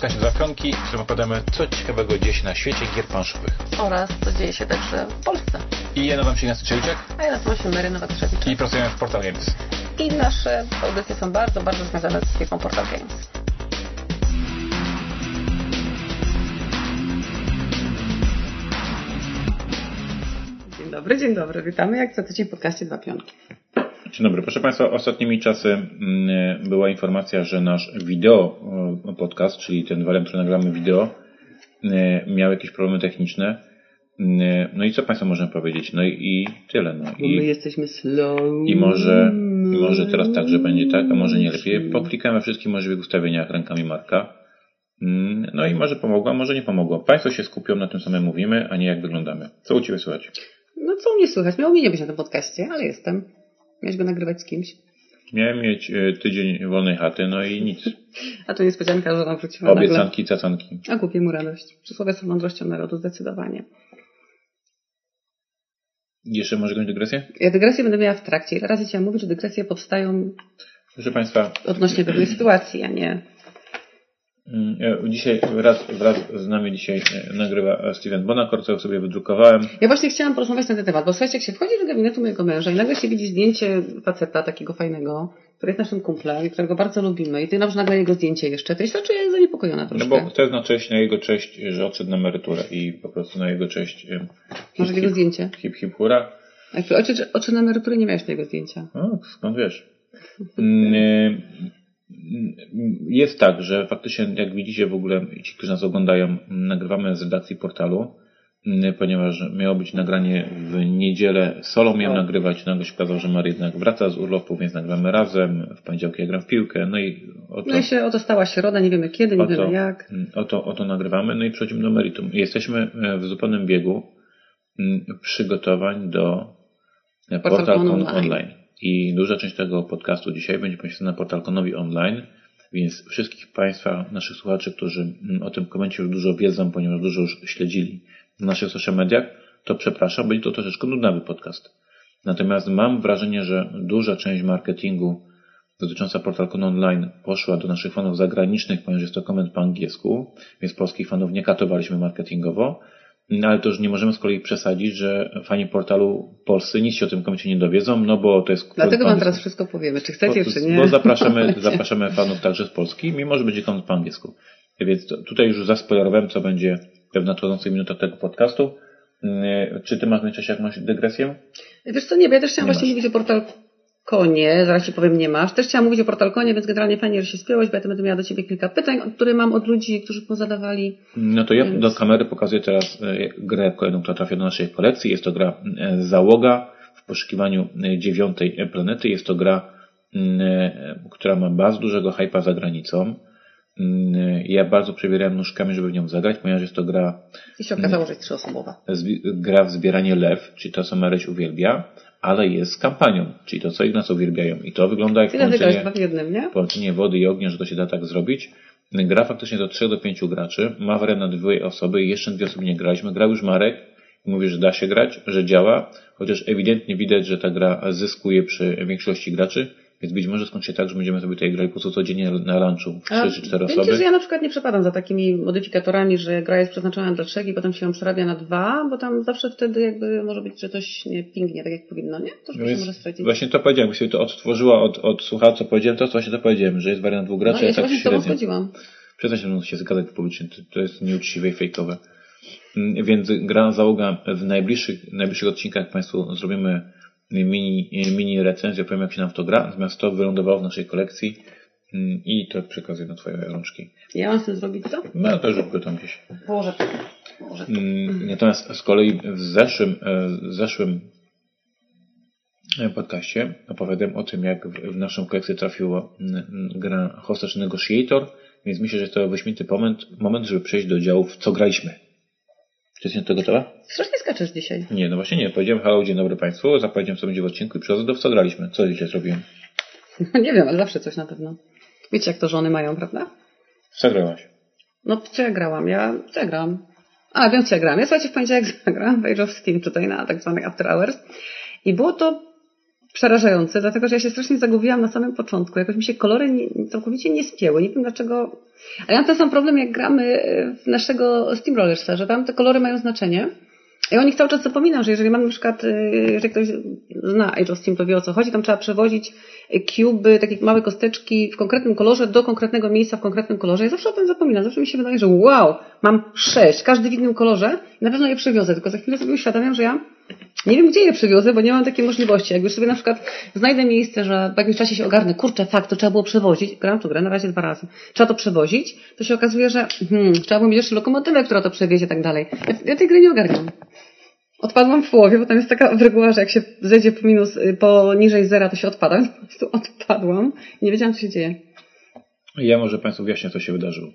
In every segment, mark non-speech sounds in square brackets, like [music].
podcaście Dwa Pionki, w którym opowiadamy, co ciekawego dzieje się na świecie gier planszowych. Oraz co dzieje się także w Polsce. I ja nazywam się Ignacy Czeliczek A ja nazywam się Mary Nowak-Trzewiczek. i pracujemy w Portal Games. I nasze audycje są bardzo, bardzo związane z firmą Portal Games. Dzień dobry, dzień dobry. Witamy jak co tydzień w podcaście Dwa Pionki. Dzień dobry. Proszę Państwa, ostatnimi czasy mm, była informacja, że nasz wideo e, podcast, czyli ten wariant, który nagramy wideo, e, miał jakieś problemy techniczne. Mm, No i co Państwo można powiedzieć? No i, i tyle. No. Bo my I, jesteśmy slow. i, może, I może teraz także będzie tak, a może nie lepiej. Poklikamy wszystkich możliwych ustawieniach rękami Marka. Mm, No i może pomogło, a może nie pomogło. Państwo się skupią na tym, co my mówimy, a nie jak wyglądamy. Co u Ciebie słychać? No co u mnie słychać? Miało mi nie być na tym podcaście, ale jestem. Miałeś go nagrywać z kimś. Miałem mieć e, tydzień wolnej chaty, no i nic. [laughs] A to niespodzianka, że ona wróciła nagle. Obiecanki, cacanki. A kupię mu radość. Przysłowie są mądrością narodu, zdecydowanie. Jeszcze może jakąś dygresję? Ja dygresję będę miała w trakcie. Ile razy chciałam mówić, że dygresje powstają Proszę Państwa, odnośnie pewnej [clears throat] sytuacji, a nie... mm, e, dzisiaj wraz, wraz z nami dzisiaj e, nagrywa e, Steven Bonacor, co sobie wydrukowałem. Ja właśnie chciałam porozmawiać na ten temat, bo słuchajcie, jak się wchodzi do gabinetu mojego męża i nagle się widzi zdjęcie faceta takiego fajnego, który jest naszym kumplem i którego bardzo lubimy i ty nagle nagle jego zdjęcie jeszcze, to jest czuję zaniepokojona No troszkę. bo to jest na cześć, na jego cześć, że odszedł na emeryturę i po prostu na jego cześć e, Może jego zdjęcie? hip hip hura. A jak oczy, oczy na emerytury nie miałeś tego zdjęcia. O, skąd wiesz? [laughs] Jest tak, że faktycznie, jak widzicie w ogóle, ci, którzy nas oglądają, nagrywamy z redakcji portalu, mm, ponieważ miało być nagranie w niedzielę. Solo miałem O. nagrywać, nagle się okazało, że Mary jednak wraca z urlopu, więc nagramy razem. W poniedziałek ja gram w piłkę, no i oto, No i się oto stała środa, nie wiemy kiedy, nie oto, wiemy jak. mm, oto, oto nagrywamy, no i przechodzimy do meritum. Jesteśmy e, w zupełnym biegu mm, przygotowań do e, Portal Online. Online. I duża część tego podcastu dzisiaj będzie poświęcona PortalConowi Online, więc wszystkich Państwa, naszych słuchaczy, którzy mm, o tym komencie już dużo wiedzą, ponieważ dużo już śledzili w naszych social mediach, to przepraszam, będzie to troszeczkę nudnawy podcast. Natomiast mam wrażenie, że duża część marketingu dotycząca PortalCon Online poszła do naszych fanów zagranicznych, ponieważ jest to koment po angielsku, więc polskich fanów nie katowaliśmy marketingowo. No ale to już nie możemy z kolei przesadzić, że fani portalu polscy nic się o tym komencie nie dowiedzą, no bo to jest Dlatego po wam teraz wszystko powiemy, czy chcecie, Bo- czy nie. Bo zapraszamy, zapraszamy fanów także z Polski, mimo że będzie koment po angielsku. Więc to, tutaj już zaspoilerowałem, co będzie w nadchodzących minutach tego podcastu. Yy, Czy ty masz w międzyczasie jakąś dygresję? Wiesz co, nie, bo ja też chciałam Nie właśnie masz. mówić o portal konie, zaraz ci powiem nie masz. Też chciałam mówić o portal konie, więc generalnie fajnie, że się spiąłeś, bo ja to będę miała do ciebie kilka pytań, które mam od ludzi, którzy pozadawali. No to ja Więc- do kamery pokazuję teraz e, grę kolejną, która trafia do naszej kolekcji. Jest to gra e, Załoga w poszukiwaniu e, dziewiątej planety. Jest to gra, mm, która ma bardzo dużego hypa za granicą. Mm, Ja bardzo przebierałem nóżkami, żeby w nią zagrać, ponieważ jest to gra, I się okazało, że jest trzyosobowa. gra w zbieranie lew, czyli to, co Maryś uwielbia, ale jest kampanią, czyli to, co Ignacy uwielbiają. I to wygląda jak połączenie jednym, nie? połączenie wody i ognia, że to się da tak zrobić. Gra faktycznie do 3 do 5 graczy, ma wariant na dwie osoby, jeszcze dwie osoby nie graliśmy. Grał już Marek i mówi, że da się grać, że działa, chociaż ewidentnie widać, że ta gra zyskuje przy większości graczy, więc być może skończy się tak, że będziemy sobie tutaj grali po prostu codziennie na lunchu w 3 czy 4 wiecie, osoby. że ja na przykład nie przepadam za takimi modyfikatorami, że gra jest przeznaczona dla trzech i potem się ją przerabia na dwa, bo tam zawsze wtedy jakby może być, że coś nie pingnie tak jak powinno, nie? To No się więc może stracić. Właśnie to powiedziałem, sobie to odtworzyła od, od słuchacza, co powiedziałem, to właśnie to powiedziałem, że jest wariant dwóch no, graczy, ja się tak właśnie z tobą średnio. Przestań się się zgadzać publicznie, to, to jest nieuczciwe i fejkowe. Mm, Więc gra załoga w najbliższych, najbliższych odcinkach Państwu zrobimy mini, mini recenzję, powiem jak się nam w to gra, natomiast to wylądowało w naszej kolekcji mm, i to przekazuję na Twoje rączki. Ja mam z tym zrobić co? No to już go tam gdzieś. Położę to. Położę to. Natomiast z kolei w zeszłym, w zeszłym podcaście opowiadałem o tym, jak w, naszą kolekcję trafiła gra Hostage Negotiator, więc myślę, że to wyśmienity moment, moment, żeby przejść do działów, co graliśmy. Czy jesteś tego gotowa? Strasznie skaczesz dzisiaj. Nie, no właśnie nie. Powiedziałem halo, dzień dobry Państwu, zapowiedziałem co będzie w odcinku i przychodzę co graliśmy. Co dzisiaj zrobiłem? [laughs] nie wiem, ale zawsze coś na pewno. Wiecie, jak to żony mają, prawda? Co grałaś? No, co ja grałam? Ja, co ja grałam? A, wiem, co ja grałam. Ja słuchajcie, w poniedziałek [laughs] zagrałam w Age of Steam tutaj na tak zwanych After Hours. I było to przerażający, dlatego że ja się strasznie zagubiłam na samym początku. Jakoś mi się kolory nie, całkowicie nie spięły. Nie wiem dlaczego. A ja mam ten sam problem, jak gramy w naszego Steamrollersa, że tam te kolory mają znaczenie. I o nich cały czas zapominam, że jeżeli mam na przykład, y, jeżeli ktoś zna Age of Steam, to wie o co chodzi, tam trzeba przewozić cube, takie małe kosteczki w konkretnym kolorze do konkretnego miejsca w konkretnym kolorze. Ja zawsze o tym zapominam. Zawsze mi się wydaje, że wow, mam sześć, każdy w innym kolorze i na pewno je przywiozę. Tylko za chwilę sobie uświadamiam, że ja nie wiem, gdzie je przywiozę, bo nie mam takiej możliwości. Jak już sobie na przykład znajdę miejsce, że w jakimś czasie się ogarnę, kurczę, fakt, to trzeba było przewozić, gram tu grę na razie dwa razy, trzeba to przewozić, to się okazuje, że hmm, trzeba było mieć jeszcze lokomotywę, która to przewiezie i tak dalej. Ja, ja tej gry nie ogarniam. Odpadłam w połowie, bo tam jest taka reguła, że jak się zejdzie po minus, y, poniżej zera, to się odpada, więc [laughs] po prostu odpadłam. Nie wiedziałam, co się dzieje. Ja może Państwu wyjaśnię, co się wydarzyło.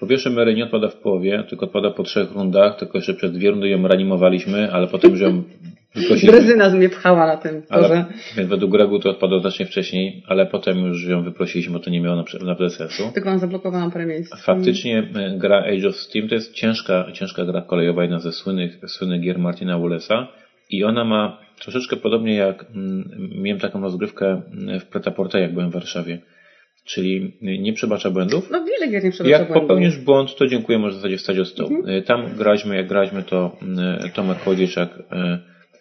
Po pierwsze, Mary nie odpada w połowie, tylko odpada po trzech rundach, tylko jeszcze przez dwie rundy ją reanimowaliśmy, ale potem już ją [laughs] wyprosiliśmy. Drezyna mnie pchała na tym ale, Więc według Gregu to odpadło znacznie wcześniej, ale potem już ją wyprosiliśmy, bo to nie miało naprawdę sensu. Tylko wam zablokowałam parę miejsc. Faktycznie e, gra Age of Steam to jest ciężka, ciężka gra kolejowa, jedna ze słynnych, słynnych gier Martina Wallace'a i ona ma troszeczkę podobnie jak mm, miałem taką rozgrywkę mm, w Pretaporte, jak byłem w Warszawie czyli nie przebacza błędów. No wiele gier nie przebacza Jak błędów. popełnisz błąd, to dziękuję, możesz w zasadzie wstać od stołu. Mhm. Tam graliśmy, jak graliśmy, to e, Tomek Kołodziejczak e,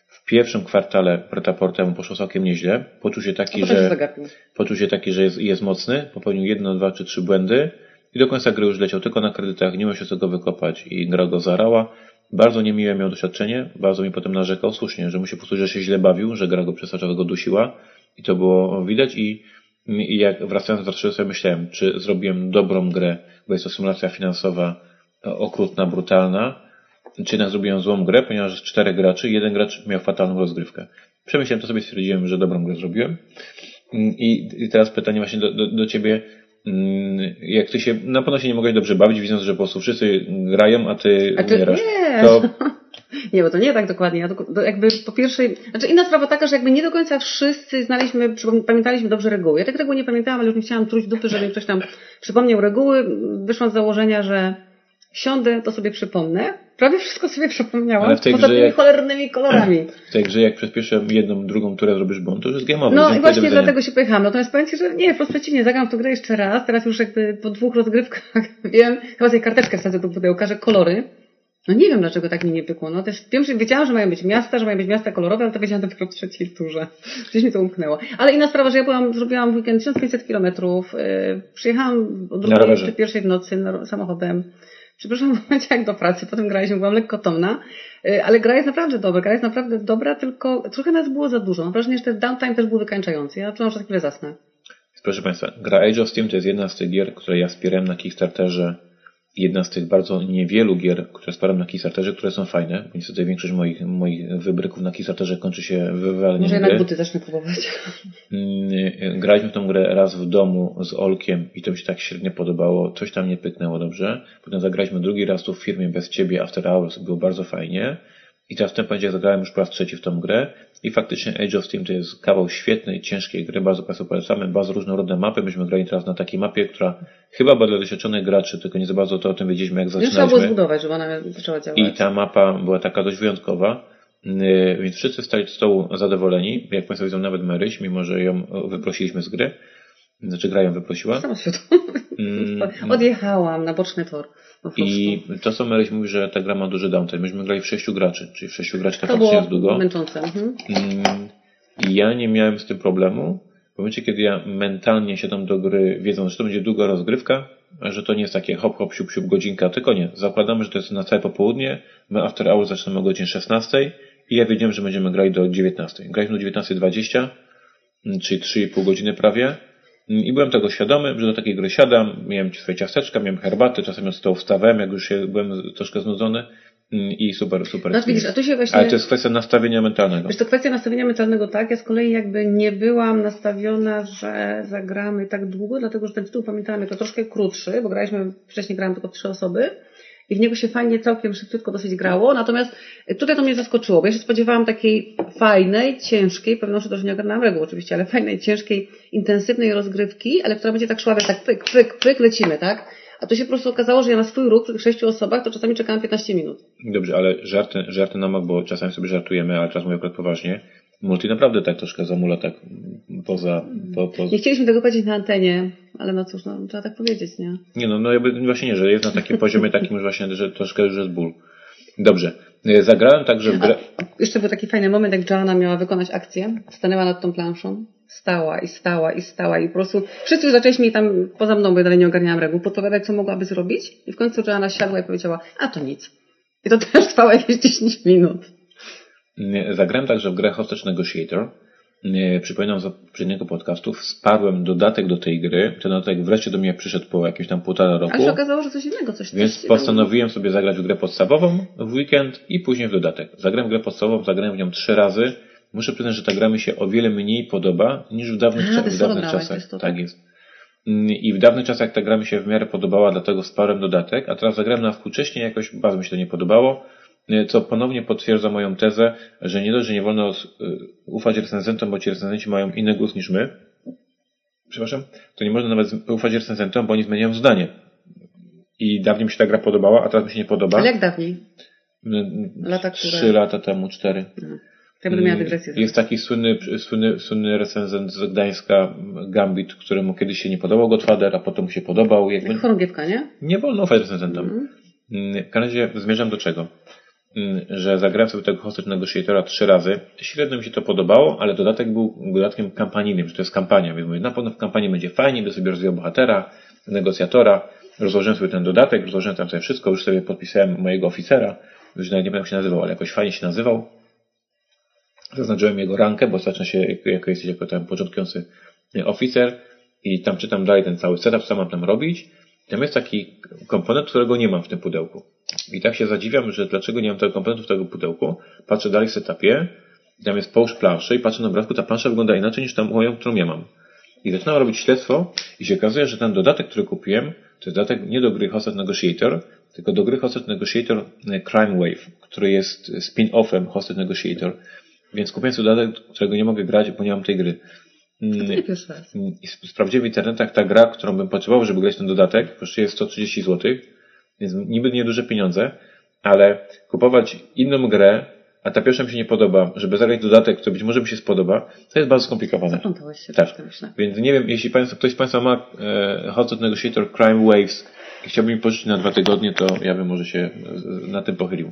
w pierwszym kwartale Pretaporte mu poszło całkiem nieźle. Poczuł się taki, że, poczuł się taki, że jest, jest mocny, popełnił jedno, dwa czy trzy błędy i do końca gry już leciał tylko na kredytach, nie miał się z tego wykopać i gra go zarała. Bardzo niemiłe miał doświadczenie, bardzo mi potem narzekał słusznie, że mu się po prostu, że się źle bawił, że gra go czas go dusiła i to było widać i i jak wracając do sobie myślałem, czy zrobiłem dobrą grę, bo jest to symulacja finansowa e, okrutna, brutalna, czy jednak zrobiłem złą grę, ponieważ z czterech graczy, jeden gracz miał fatalną rozgrywkę. Przemyślałem to sobie, stwierdziłem, że dobrą grę zrobiłem. Mm, I, i teraz pytanie właśnie do, do, do Ciebie, mm, jak Ty się, na pewno się nie mogłeś dobrze bawić, widząc, że po prostu wszyscy grają, a Ty a ty, umierasz. Nie. To [laughs] Nie, bo to nie tak dokładnie. Ja to, jakby po pierwszej, znaczy inna sprawa taka, że jakby nie do końca wszyscy znaliśmy, pamiętaliśmy dobrze reguły. Ja tych reguł nie pamiętałam, ale już nie chciałam truć dupy, żeby ktoś tam przypomniał reguły. Wyszłam z założenia, że siądę, to sobie przypomnę. Prawie wszystko sobie przypomniałam. Ale w tej poza tymi jak, cholernymi kolorami. [clears throat] W tej grze, jak przez pierwszą jedną, drugą turę zrobisz błąd, to już jest gameowy. No i właśnie dlatego się pojechałam. Natomiast powiem Ci, że nie, wprost przeciwnie, zagram w tę grę jeszcze raz. Teraz już jakby po dwóch rozgrywkach [laughs] wiem, chyba sobie karteczkę wsadzę do pudełka, że kolory no nie wiem, dlaczego tak mi nie pykło. No też wiem, że wiedziałam, że mają być miasta, że mają być miasta kolorowe, ale to wiedziałam dopiero w trzeciej turze. Gdzieś mi to umknęło. Ale inna sprawa, że ja byłam, zrobiłam w weekend 1500 kilometrów, yy, przyjechałam o drugiej czy pierwszej w nocy samochodem. Przepraszam, [laughs] w momencie jak do pracy, potem graliśmy, byłam lekko tomna, yy, ale gra jest naprawdę dobra, gra jest naprawdę dobra, tylko trochę nas było za dużo. Mam wrażenie, że ten downtime też był wykańczający. Ja czułam, że za chwilę zasnę. Proszę Państwa, gra Age of Steam to jest jedna z tych gier, które ja wspierałem na Kickstarterze jedna z tych bardzo niewielu gier, które sparam na Kickstarterze, które są fajne, niestety większość moich, moich wybryków na Kickstarterze kończy się wywaleniem Może jednak buty zacznę kupować. Mm, graliśmy w tą grę raz w domu z Olkiem i to mi się tak średnio podobało. Coś tam nie pyknęło dobrze. Potem zagraliśmy drugi raz tu w firmie bez ciebie After Hours. Było bardzo fajnie. I teraz w tym momencie zagrałem już po raz trzeci w tą grę i faktycznie Age of Steam to jest kawał świetnej, ciężkiej gry, bardzo Państwu polecamy, bardzo różnorodne mapy. Myśmy grali teraz na takiej mapie, która chyba była dla doświadczonych graczy, tylko nie za bardzo to o tym wiedzieliśmy, jak zaczynaliśmy. Już trzeba było zbudować, żeby ona zaczęła działać. I ta mapa była taka dość wyjątkowa, yy, więc wszyscy stali z stołu zadowoleni. Jak Państwo widzą, nawet Maryś, mimo że ją wyprosiliśmy z gry, znaczy gra ją wyprosiła. Sama mm, Odjechałam na boczny tor. I to, co Maryś mówi, że ta gra ma duży downtime. Myśmy grali w sześciu graczy, czyli w sześciu graczy tak faktycznie jest długo. męczące. Mhm. Mm, I ja nie miałem z tym problemu. W momencie, kiedy ja mentalnie siadam do gry, wiedząc, że to będzie długa rozgrywka, że to nie jest takie hop, hop, siup, siup, godzinka, tylko nie. Zakładamy, że to jest na całe popołudnie, my after hours zaczynamy o godzinie 16 i ja wiedziałem, że będziemy grać do 19. Graliśmy do 19.20, mm, czyli 3,5 godziny prawie. I byłem tego świadomy, że do takiej gry siadam, miałem swoje ciasteczka, miałem herbatę, czasem od stołu wstawałem, jak już się byłem troszkę znudzony i super, super. No, widzisz, a tu się właśnie... Ale to jest kwestia nastawienia mentalnego. Wiesz, to kwestia nastawienia mentalnego, tak. Ja z kolei jakby nie byłam nastawiona, że zagramy tak długo, dlatego że ten tytuł pamiętałam jako troszkę krótszy, bo graliśmy, wcześniej grałem tylko trzy osoby i w niego się fajnie, całkiem szybciutko dosyć grało. Natomiast tutaj to mnie zaskoczyło, bo ja się spodziewałam takiej fajnej, ciężkiej, pewno, że to już nie ogarnąłem reguł oczywiście, ale fajnej, ciężkiej, intensywnej rozgrywki, ale która będzie tak szła, tak pyk, pyk, pyk, lecimy, tak? A to się po prostu okazało, że ja na swój ruch przy tych sześciu osobach to czasami czekałam 15 minut. Dobrze, ale żarty, żarty na mak, bo czasami sobie żartujemy, ale teraz mówię akurat poważnie. Multi naprawdę tak troszkę zamula tak poza... Po, po... Nie chcieliśmy tego powiedzieć na antenie, ale no cóż, no, trzeba tak powiedzieć, nie? Nie no, no jakby właśnie nie, że jest na takim [laughs] poziomie takim, właśnie, że troszkę już jest ból. Dobrze. E, zagrałem także w grę... A, jeszcze był taki fajny moment, jak Joanna miała wykonać akcję, stanęła nad tą planszą, stała i stała i stała i po prostu wszyscy zaczęliśmy jej tam, poza mną, bo ja dalej nie ogarniałam reguł, podpowiadać, co mogłaby zrobić i w końcu Joanna siadła i powiedziała, a to nic. I to też trwało jakieś [laughs] 10 minut. Zagrałem także w grę Hostage Negotiator. Przypominam z poprzedniego podcastu, wsparłem dodatek do tej gry. Ten dodatek wreszcie do mnie przyszedł po jakimś tam półtora roku. Ale się okazało, że coś innego, coś Więc coś postanowiłem sobie zagrać w grę podstawową w weekend i później w dodatek. Zagrałem w grę podstawową, zagrałem w nią trzy razy. Muszę przyznać, że ta gra mi się o wiele mniej podoba niż w dawnych, A, w dawnych czasach. jest to tak tak? jest. Mm, I w dawnych czasach ta gra mi się w miarę podobała, dlatego wsparłem dodatek, a teraz zagrałem na współcześnie jakoś bardzo mi się to nie podobało, co ponownie potwierdza moją tezę, że nie dość, że nie wolno y, ufać recenzentom, bo ci recenzenci mają inny głos niż my. Przepraszam, to nie można nawet ufać recenzentom, bo oni zmieniają zdanie. I dawniej mi się ta gra podobała, a teraz mi się nie podoba. Ale jak dawniej? Lata, które- Trzy lata temu, cztery. Ja będę miała Mm, dygresję. Jest taki słynny, słynny, słynny recenzent z Gdańska, Gambit, któremu kiedyś się nie podobał Godfather, a potem mu się podobał. Jakby Chorągiewka, nie? nie wolno ufać recenzentom. Mhm. Mm, W każdym razie zmierzam do czego? Mm, Że zagrałem sobie tego Hostage Negotiatora trzy razy. Średnio mi się to podobało, ale dodatek był dodatkiem kampanijnym, że to jest kampania. Więc mówię, na pewno w kampanii będzie fajnie, by sobie rozwijał bohatera, negocjatora. Rozłożyłem sobie ten dodatek, rozłożyłem tam sobie wszystko, już sobie podpisałem mojego oficera, już nawet nie pamiętam jak się nazywał, ale jakoś fajnie się nazywał. Zaznaczyłem jego rankę, bo zaczyna się jako jesteś jako tam początkujący oficer i tam czytam dalej ten cały setup, co mam tam robić. Tam jest taki komponent, którego nie mam w tym pudełku. I tak się zadziwiam, że dlaczego nie mam tego komponentu w tego pudełku. Patrzę dalej w setupie, tam jest połóż planszy i patrzę na obrazku, ta plansza wygląda inaczej niż tam moją, którą ja mam. I zaczynam robić śledztwo i się okazuje, że ten dodatek, który kupiłem, to jest dodatek nie do gry Hostage Negotiator, tylko do gry Hostage Negotiator e, Crime Wave, który jest spin-offem Hostage Negotiator. Więc kupiłem sobie dodatek, którego nie mogę grać, bo nie mam tej gry. Mm, Nie pierwszy raz. i sp- sprawdziłem w internetach, ta gra, którą bym potrzebował, żeby grać ten dodatek, kosztuje 130 zł, więc niby nieduże pieniądze, ale kupować inną grę, a ta pierwsza mi się nie podoba, żeby zagrać dodatek, który być może mi się spodoba, to jest bardzo skomplikowane. Zaplątałeś się Tak. myślę. Więc nie wiem, jeśli państwo, ktoś z Państwa ma e, Hot Negotiator Crime Waves i chciałby mi pożyczyć na dwa tygodnie, to ja bym może się e, na tym pochylił.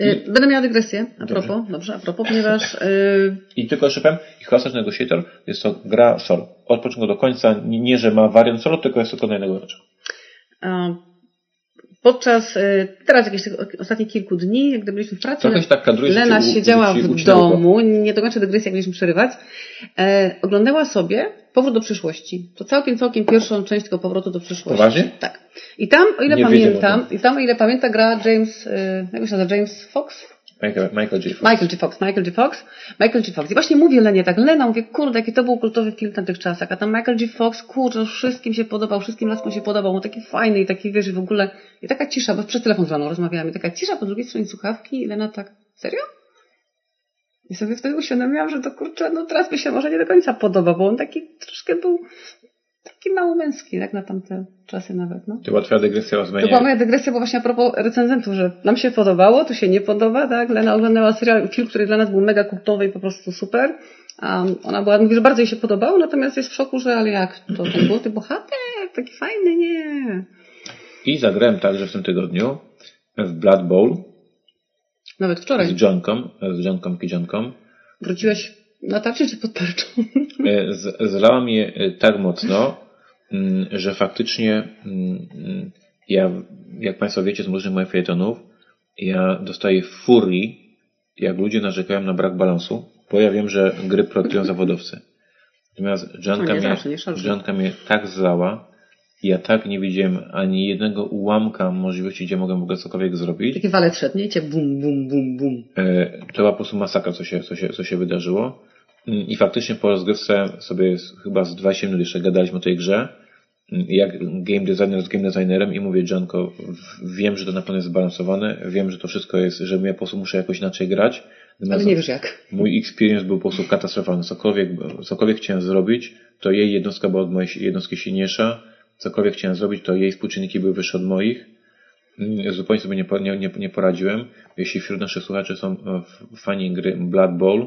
Y, Będę miała dygresję, a Dobrze. propos, dobrze, a propos, ponieważ y, I tylko jeszcze powiem, i Hostage Negotiator jest to gra solo. Od początku do końca, nie, nie że ma wariant solo, tylko jest tylko na jednego gracza. Podczas y, teraz jakichś tych ostatnich kilku dni, jak gdy byliśmy w pracy, Trochę tak kadruje, Lena u- siedziała w domu, nie dokończę dygresji, jak mieliśmy przerywać, e, oglądała sobie Powrót do przyszłości. To całkiem, całkiem pierwszą część tego Powrotu do przyszłości. Poważnie? Tak. I tam, o ile Nie pamiętam, i tam, o ile pamiętam, gra James, y, jak się nazywa, James Fox? Michael, Michael J. Fox. Michael G. Fox, Michael G. Fox, Michael. Fox. I właśnie mówię Lenie tak, Lena, mówię, kurde, jaki to był kultowy film w tamtych czasach, a tam Michael G. Fox, kurczę, wszystkim się podobał, wszystkim laskom się podobał, on taki fajny i taki, wiesz, w ogóle, i taka cisza, bo przez telefon z rano rozmawiałam, i taka cisza po drugiej stronie słuchawki i Lena tak, serio? I sobie wtedy uświadomiłam, że to kurczę, no teraz mi się może nie do końca podoba, bo on taki troszkę był taki mało męski, jak na tamte czasy nawet, no. To była twoja dygresja o To była moja dygresja, bo właśnie a propos recenzentów, że nam się podobało, tu się nie podoba, tak? Lena oglądała serial, film, który dla nas był mega kultowy i po prostu super. A ona była, mówi, że bardzo jej się podobało, natomiast jest w szoku, że ale jak to ten złoty bohater, taki fajny, nie. I zagrałem także w tym tygodniu w Blood Bowl Nawet wczoraj. z Johnką, z Johnką Kidzionką. Wróciłeś na tarczy czy pod tarczą? E, z- Zlała mnie tak mocno, [laughs] że faktycznie mm, mm, ja, jak Państwo wiecie z różnych moich felietonów, ja dostaję furii, jak ludzie narzekają na brak balansu, bo ja wiem, że gry projektują [laughs] zawodowcy. Natomiast Johnka, No nie mnie. Johnka mnie tak zlała, ja tak nie widziałem ani jednego ułamka możliwości, gdzie mogę w ogóle cokolwiek zrobić. Taki walet szedł, nie? Cię bum, bum, bum, bum. E, To była po prostu masakra, co się, co się, co się wydarzyło. Mm, I faktycznie po rozgrywce sobie chyba z 20 minut jeszcze gadaliśmy o tej grze. Mm, Jak game designer z game designerem i mówię, Johnko, w- wiem, że to na pewno jest zbalansowane, wiem, że to wszystko jest, że ja po prostu muszę jakoś inaczej grać. Ale nie wiesz jak. Mój experience był po prostu katastrofalny. Cokolwiek, cokolwiek chciałem zrobić, to jej jednostka była od mojej jednostki silniejsza. Cokolwiek chciałem zrobić, to jej współczynniki były wyższe od moich. Mm, Zupełnie sobie nie, nie, nie, poradziłem. Jeśli wśród naszych słuchaczy są e, fani gry Blood Bowl,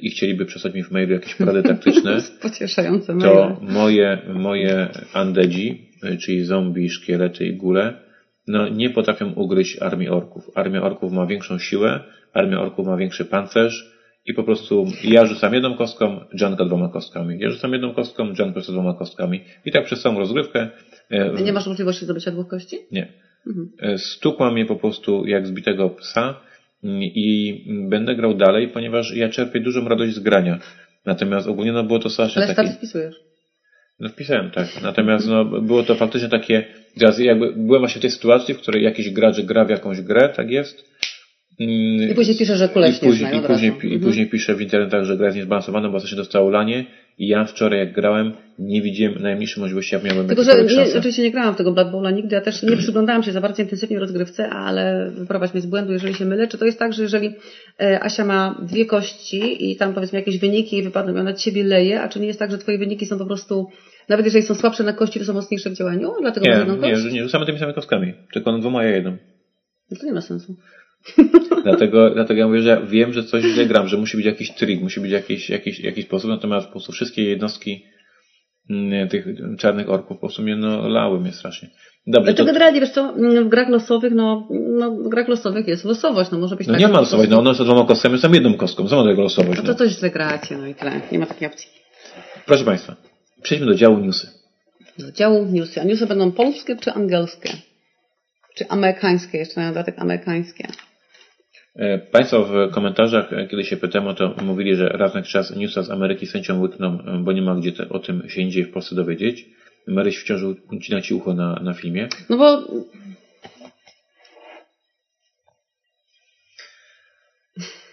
i chcieliby przesłać mi w mailu jakieś porady taktyczne, [laughs] Pocieszające to maile. moje, moje andedzi, y, czyli zombie, szkielety i gule, no nie potrafią ugryźć armii orków. Armia orków ma większą siłę, armia orków ma większy pancerz i po prostu ja rzucam jedną kostką, Janka dwoma kostkami. Ja rzucam jedną kostką, Janka z dwoma kostkami. I tak przez całą rozgrywkę. e, Nie masz możliwości zdobycia dwóch kości? Nie. Mhm. E, Stukła mnie po prostu jak zbitego psa mm, i będę grał dalej, ponieważ ja czerpię dużą radość z grania. Natomiast ogólnie no było to strasznie Ale takie... wpisujesz. No wpisałem tak. Natomiast no, było to faktycznie takie. Teraz jakby byłem właśnie w tej sytuacji, w której jakiś gracz gra w jakąś grę, tak jest. Mm, I później pisze, że kule i później, i, później. I Mhm. później pisze w internetach, że gra jest niezbalansowana, bo się dostało lanie. I ja wczoraj jak grałem, nie widziałem najmniejszej możliwości, jak miałem Tylko, że nie, oczywiście nie grałam w tego Blood Bowla nigdy, ja też nie przyglądałam się za bardzo intensywnie rozgrywce, ale wyprowadź mnie z błędu, jeżeli się mylę. Czy to jest tak, że jeżeli e, Asia ma dwie kości i tam powiedzmy jakieś wyniki wypadną i ona ciebie leje, a czy nie jest tak, że twoje wyniki są po prostu, nawet jeżeli są słabsze na kości, to są mocniejsze w działaniu? Dlatego Nie, nie, nie, rzucamy tymi samymi kostkami. Tylko on dwoma, ja jedną. No to nie ma sensu. [laughs] Dlatego, dlatego ja mówię, że ja wiem, że coś źle gram, że musi być jakiś trik, musi być jakiś, jakiś, jakiś sposób, natomiast po prostu wszystkie jednostki mm, tych czarnych orków po prostu mnie no, lały mnie strasznie. Dobrze, Znaczy to, generalnie, wiesz co, w grach losowych, no, no w grach losowych jest losowość, no może być no tak, nie ma prostu- no one są dwoma kostkami, są jedną kostką, co ma tego losowość? No No. to coś źle gracie, no i tyle. Nie ma takiej opcji. Proszę Państwa, przejdźmy do działu newsy. Do działu newsy. A newsy będą polskie czy angielskie? Czy amerykańskie? Jeszcze na dodatek amerykańskie. E, Państwo w komentarzach, e, kiedy się pytałem o to, mówili, że raz na czas newsa z Ameryki z chęcią łykną, e, bo nie ma gdzie te, o tym się indziej w Polsce dowiedzieć. Maryś wciąż ucina Ci ucho na, na filmie. No bo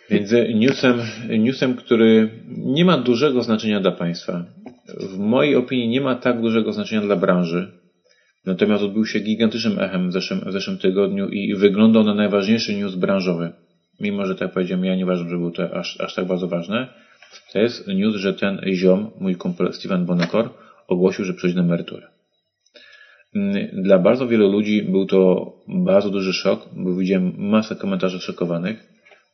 Między newsem, newsem, który nie ma dużego znaczenia dla Państwa. W mojej opinii nie ma tak dużego znaczenia dla branży. Natomiast odbył się gigantycznym echem w zeszłym, w zeszłym tygodniu i wyglądał na najważniejszy news branżowy. Mimo, że tak jak powiedziałem, ja nie uważam, że było to aż, aż tak bardzo ważne. To jest news, że ten ziom, mój kumpel Steven Bonekor, ogłosił, że przejdzie na emeryturę. Mm, Dla bardzo wielu ludzi był to bardzo duży szok, bo widziałem masę komentarzy szokowanych.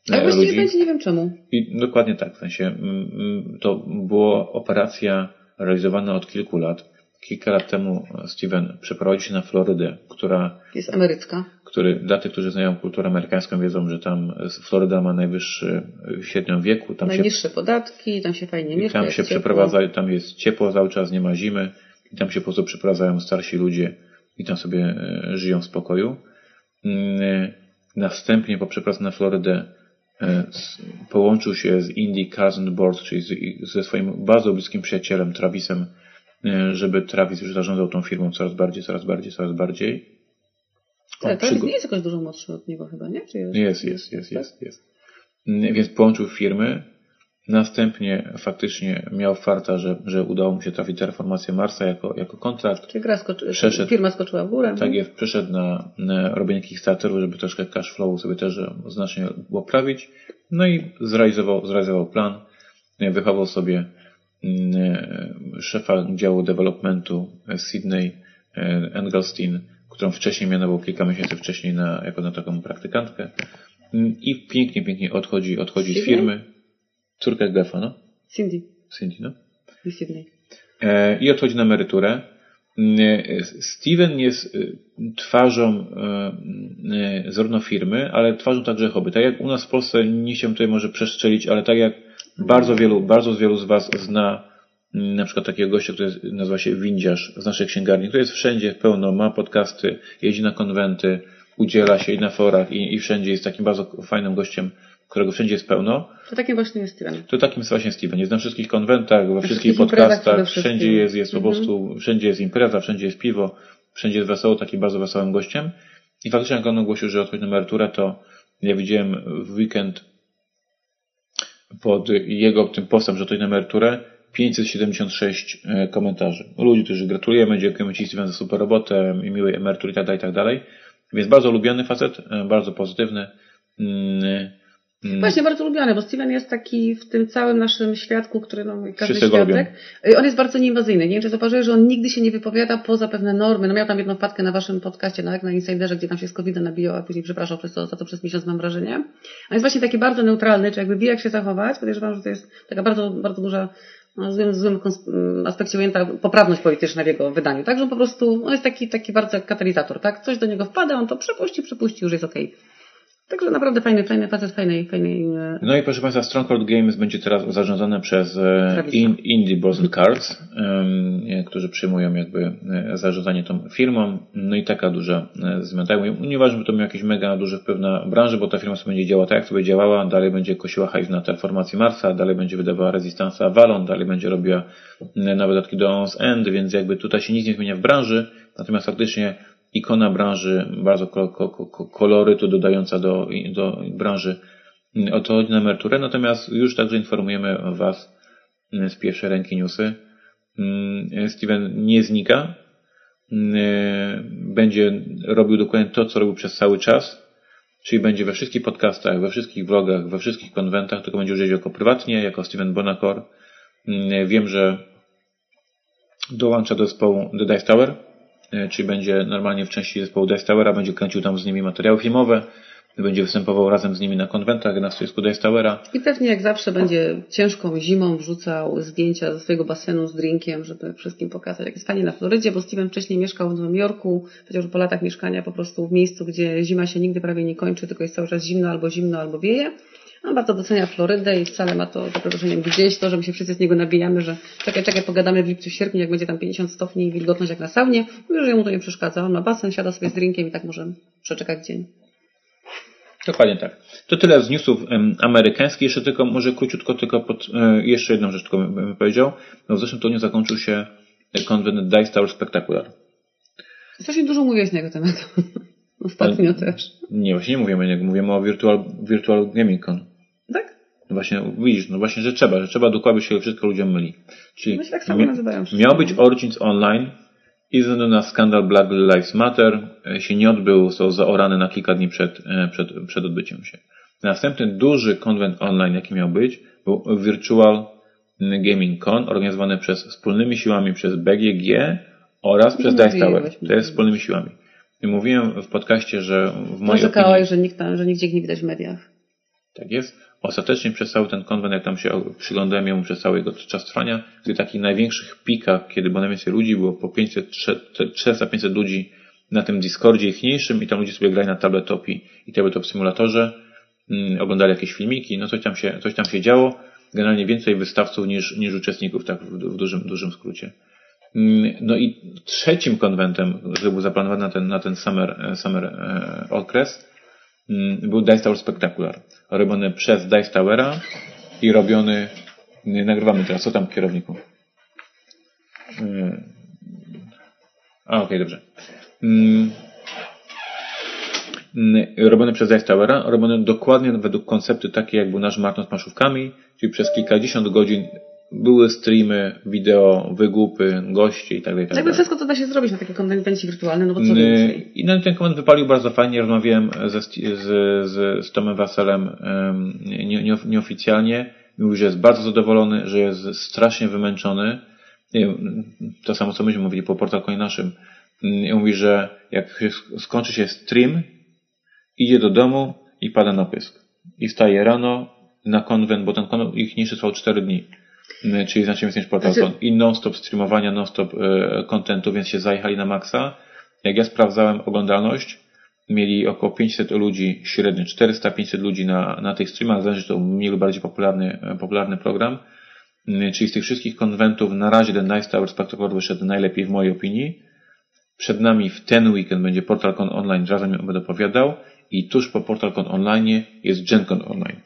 ale e, właściwie ludzi. będzie nie wiem czemu. I dokładnie tak, w sensie mm, mm, to była operacja realizowana od kilku lat. Kilka lat temu Steven przeprowadził się na Florydę, która, Jest amerycka. Który, dla tych, którzy znają kulturę amerykańską, wiedzą, że tam Floryda ma najwyższy y, średnią wieku, tam się, Najniższe podatki, tam się fajnie mieszka. tam się ciepło. przeprowadza, tam jest ciepło cały czas, nie ma zimy i tam się po prostu przeprowadzają starsi ludzie i tam sobie e, żyją w spokoju. Mm, Następnie po przeprawie na Florydę e, połączył się z Indy Carson Board, czyli z, ze swoim bardzo bliskim przyjacielem Travisem, e, żeby Travis już zarządzał tą firmą coraz bardziej, coraz bardziej, coraz bardziej. On Ale to nie jest jakoś dużo młodszy od niego chyba, nie? Czy jest? jest, jest, jest, jest, jest. Mm, Więc połączył firmy. Następnie faktycznie miał farta, że, że udało mu się trafić Terraformację Marsa jako, jako kontrakt. Czy gra skoczy... Przeszedł. firma skoczyła w górę? Tak jest, przeszedł na, na robienie Kickstarterów, żeby troszkę cash flow sobie też e, znacznie poprawić. No i zrealizował, zrealizował plan. E, Wychował sobie mm, e, szefa działu developmentu Sydney Engelstein, którą wcześniej mianował kilka miesięcy wcześniej na, jako na taką praktykantkę. Mm, I pięknie, pięknie odchodzi, odchodzi z firmy. Córkę Gefa, no? Cindy. Cindy, no? i Sydney. E, i odchodzi na emeryturę. E, Steven jest e, twarzą zarówno firmy, ale twarzą także hobby. Tak jak u nas w Polsce, nie chciałem tutaj może przestrzelić, ale tak jak bardzo wielu, bardzo wielu z Was zna na przykład takiego gościa, który nazywa się Windziarz z naszej księgarni, który jest wszędzie pełno, ma podcasty, jeździ na konwenty, udziela się i na forach i, i wszędzie jest takim bardzo fajnym gościem, którego wszędzie jest pełno. To takim właśnie jest Steven. To takim jest właśnie Steven. Jest na wszystkich konwentach, we wszystkich wszystkich podcastach, wszędzie jest, jest po Mhm. prostu, wszędzie jest impreza, wszędzie jest piwo, wszędzie jest wesoło, takim bardzo wesołym gościem. I faktycznie jak on ogłosił, że odchodzi na emeryturę, to ja widziałem w weekend pod jego tym postem, że odchodzi na emeryturę, 576 e, komentarzy. Ludzi, którzy gratulujemy, dziękujemy Ci Steven za super robotę i miłej emerytury i tak dalej, i tak dalej. Więc bardzo lubiany facet, e, bardzo pozytywny. Mm, Mm. Właśnie bardzo lubiany, bo Steven jest taki w tym całym naszym świadku, który no, każdy Wszyscy świadek, y, on jest bardzo nieinwazyjny. Nie wiem, czy zauważyłeś, że on nigdy się nie wypowiada poza pewne normy. No miał tam jedną wpadkę na waszym podcaście, na, na Insiderze, gdzie tam się z covid nabijał, a później przepraszał przez to, za to przez miesiąc mam wrażenie. A jest właśnie taki bardzo neutralny, czy jakby wie jak się zachować. Podejrzewam, że to jest taka bardzo, bardzo duża no, złym, złym aspekcie poprawność polityczna w jego wydaniu. Także po prostu on jest taki, taki bardzo katalizator, tak? Coś do niego wpada, on to przepuści, przepuści, już jest okej. Okay. Także naprawdę fajny, fajny facet, fajnej, fajnej. E, no i proszę Państwa, Stronghold Games będzie teraz zarządzane przez e, in, Indie and Cards, um, którzy przyjmują jakby zarządzanie tą firmą. No i taka duża zmiana. Nieważne, że to miał jakiś mega duży wpływ na branżę, bo ta firma sobie będzie działała tak, jak sobie działała, dalej będzie kosiła hajs na terformacji Marsa, dalej będzie wydawała Resistance Avalon, dalej będzie robiła nowe dodatki do On's End, więc jakby tutaj się nic nie zmienia w branży, natomiast faktycznie ikona branży, bardzo kolorytu dodająca do, do branży o to chodzi na emeryturę, natomiast już także informujemy Was z pierwszej ręki newsy. Mm, Steven nie znika, mm, będzie robił dokładnie to, co robił przez cały czas, czyli będzie we wszystkich podcastach, we wszystkich vlogach, we wszystkich konwentach, tylko będzie użyć jako prywatnie, jako Steven Bonacor. Mm, wiem, że dołącza do zespołu The Dice Tower, E, czyli będzie normalnie w części zespołu Dice Towera, będzie kręcił tam z nimi materiały filmowe, będzie występował razem z nimi na konwentach na stoisku Dice Towera. I pewnie jak zawsze będzie ciężką zimą wrzucał zdjęcia ze swojego basenu z drinkiem, żeby wszystkim pokazać, jak jest fajnie na Florydzie, bo Steven wcześniej mieszkał w Nowym Jorku, chociaż po latach mieszkania po prostu w miejscu, gdzie zima się nigdy prawie nie kończy, tylko jest cały czas zimno albo zimno, albo wieje. On bardzo docenia Florydę i wcale ma to za wrażenie gdzieś to, że my się wszyscy z niego nabijamy, że czekaj, czekaj, pogadamy w lipcu, sierpniu, jak będzie tam 50 stopni i wilgotność jak na saunie. Już jemu to nie przeszkadza. On ma basen, siada sobie z drinkiem i tak może przeczekać dzień. Dokładnie tak. To tyle z newsów um, amerykańskich. Jeszcze tylko, może króciutko tylko pod, e, jeszcze jedną rzecz tylko bym powiedział. No w zeszłym tygodniu zakończył się konwent Dice Tower Spectacular. Strasznie dużo mówiłeś na jego temat. [laughs] Ostatnio też. Nie, właśnie nie mówimy, mówimy o Virtual, Virtual Gaming Con. No właśnie, widzisz, no właśnie, że trzeba, że trzeba dokładnie się wszystko ludziom myli. Czyli no tak samo nazywają miał być Origins Online i ze względu na skandal Black Lives Matter e, się nie odbył, został zaorany na kilka dni przed, e, przed, przed odbyciem się. Następny duży konwent online, jaki miał być, był Virtual Gaming Con, organizowany przez wspólnymi siłami przez BGG oraz przez Dice Tower. To jest wspólnymi siłami. I mówiłem w podcaście, że w mojej opinii... że, nikt tam, że nigdzie nie widać w mediach. Tak jest ostatecznie przez cały ten konwent, jak tam się przyglądałem jemu przez cały jego czas trwania, gdy takich największych pikach, kiedy było najwięcej ludzi, było po 500, 300-500 ludzi na tym Discordzie ichniejszym i tam ludzie sobie grali na tabletopie i tabletop symulatorze, mm, oglądali jakieś filmiki, no coś tam się, coś tam się działo. Generalnie więcej wystawców niż, niż uczestników, tak w, w dużym, dużym skrócie. Mm, no i trzecim konwentem, który był zaplanowany na ten, na ten summer, summer e, okres, był Dice Tower Spectacular robiony przez Dice Towera i robiony, nie nagrywamy teraz, co tam kierowniku? Hmm. A, okej, okay, dobrze. Hmm. Robiony przez Dice Towera, robiony dokładnie według konceptu takie, jak był nasz maraton z maszówkami, czyli przez kilkadziesiąt godzin były streamy, wideo, wygłupy, goście i tak dalej. Tak Jakby wszystko, co da się zrobić na takiej konwencji wirtualnej, no bo co więcej. I na ten konwent wypalił bardzo fajnie. Rozmawiałem ze, z, z, z Tomem Waselem nie, nie, nieoficjalnie. Mówił, że jest bardzo zadowolony, że jest strasznie wymęczony. To samo, co myśmy mówili po portalu naszym. I mówi, że jak skończy się stream, idzie do domu i pada na pysk. I wstaje rano na konwent, bo ten konwent ich nie trwał 4 dni czyli znacznie więcej niż portal znaczy... i non-stop streamowania, non-stop y, kontentu, więc się zajechali na maksa. Jak ja sprawdzałem oglądalność, mieli około 500 ludzi średnio, 400-500 ludzi na, na tych streamach, zależy, to mniej lub bardziej popularny, y, popularny program. Czyli z tych wszystkich konwentów na razie ten Nice Tower Spectacular wyszedł najlepiej w mojej opinii. Przed nami w ten weekend będzie PortalCon Online, razem będę opowiadał i tuż po PortalCon Online jest GenCon Online.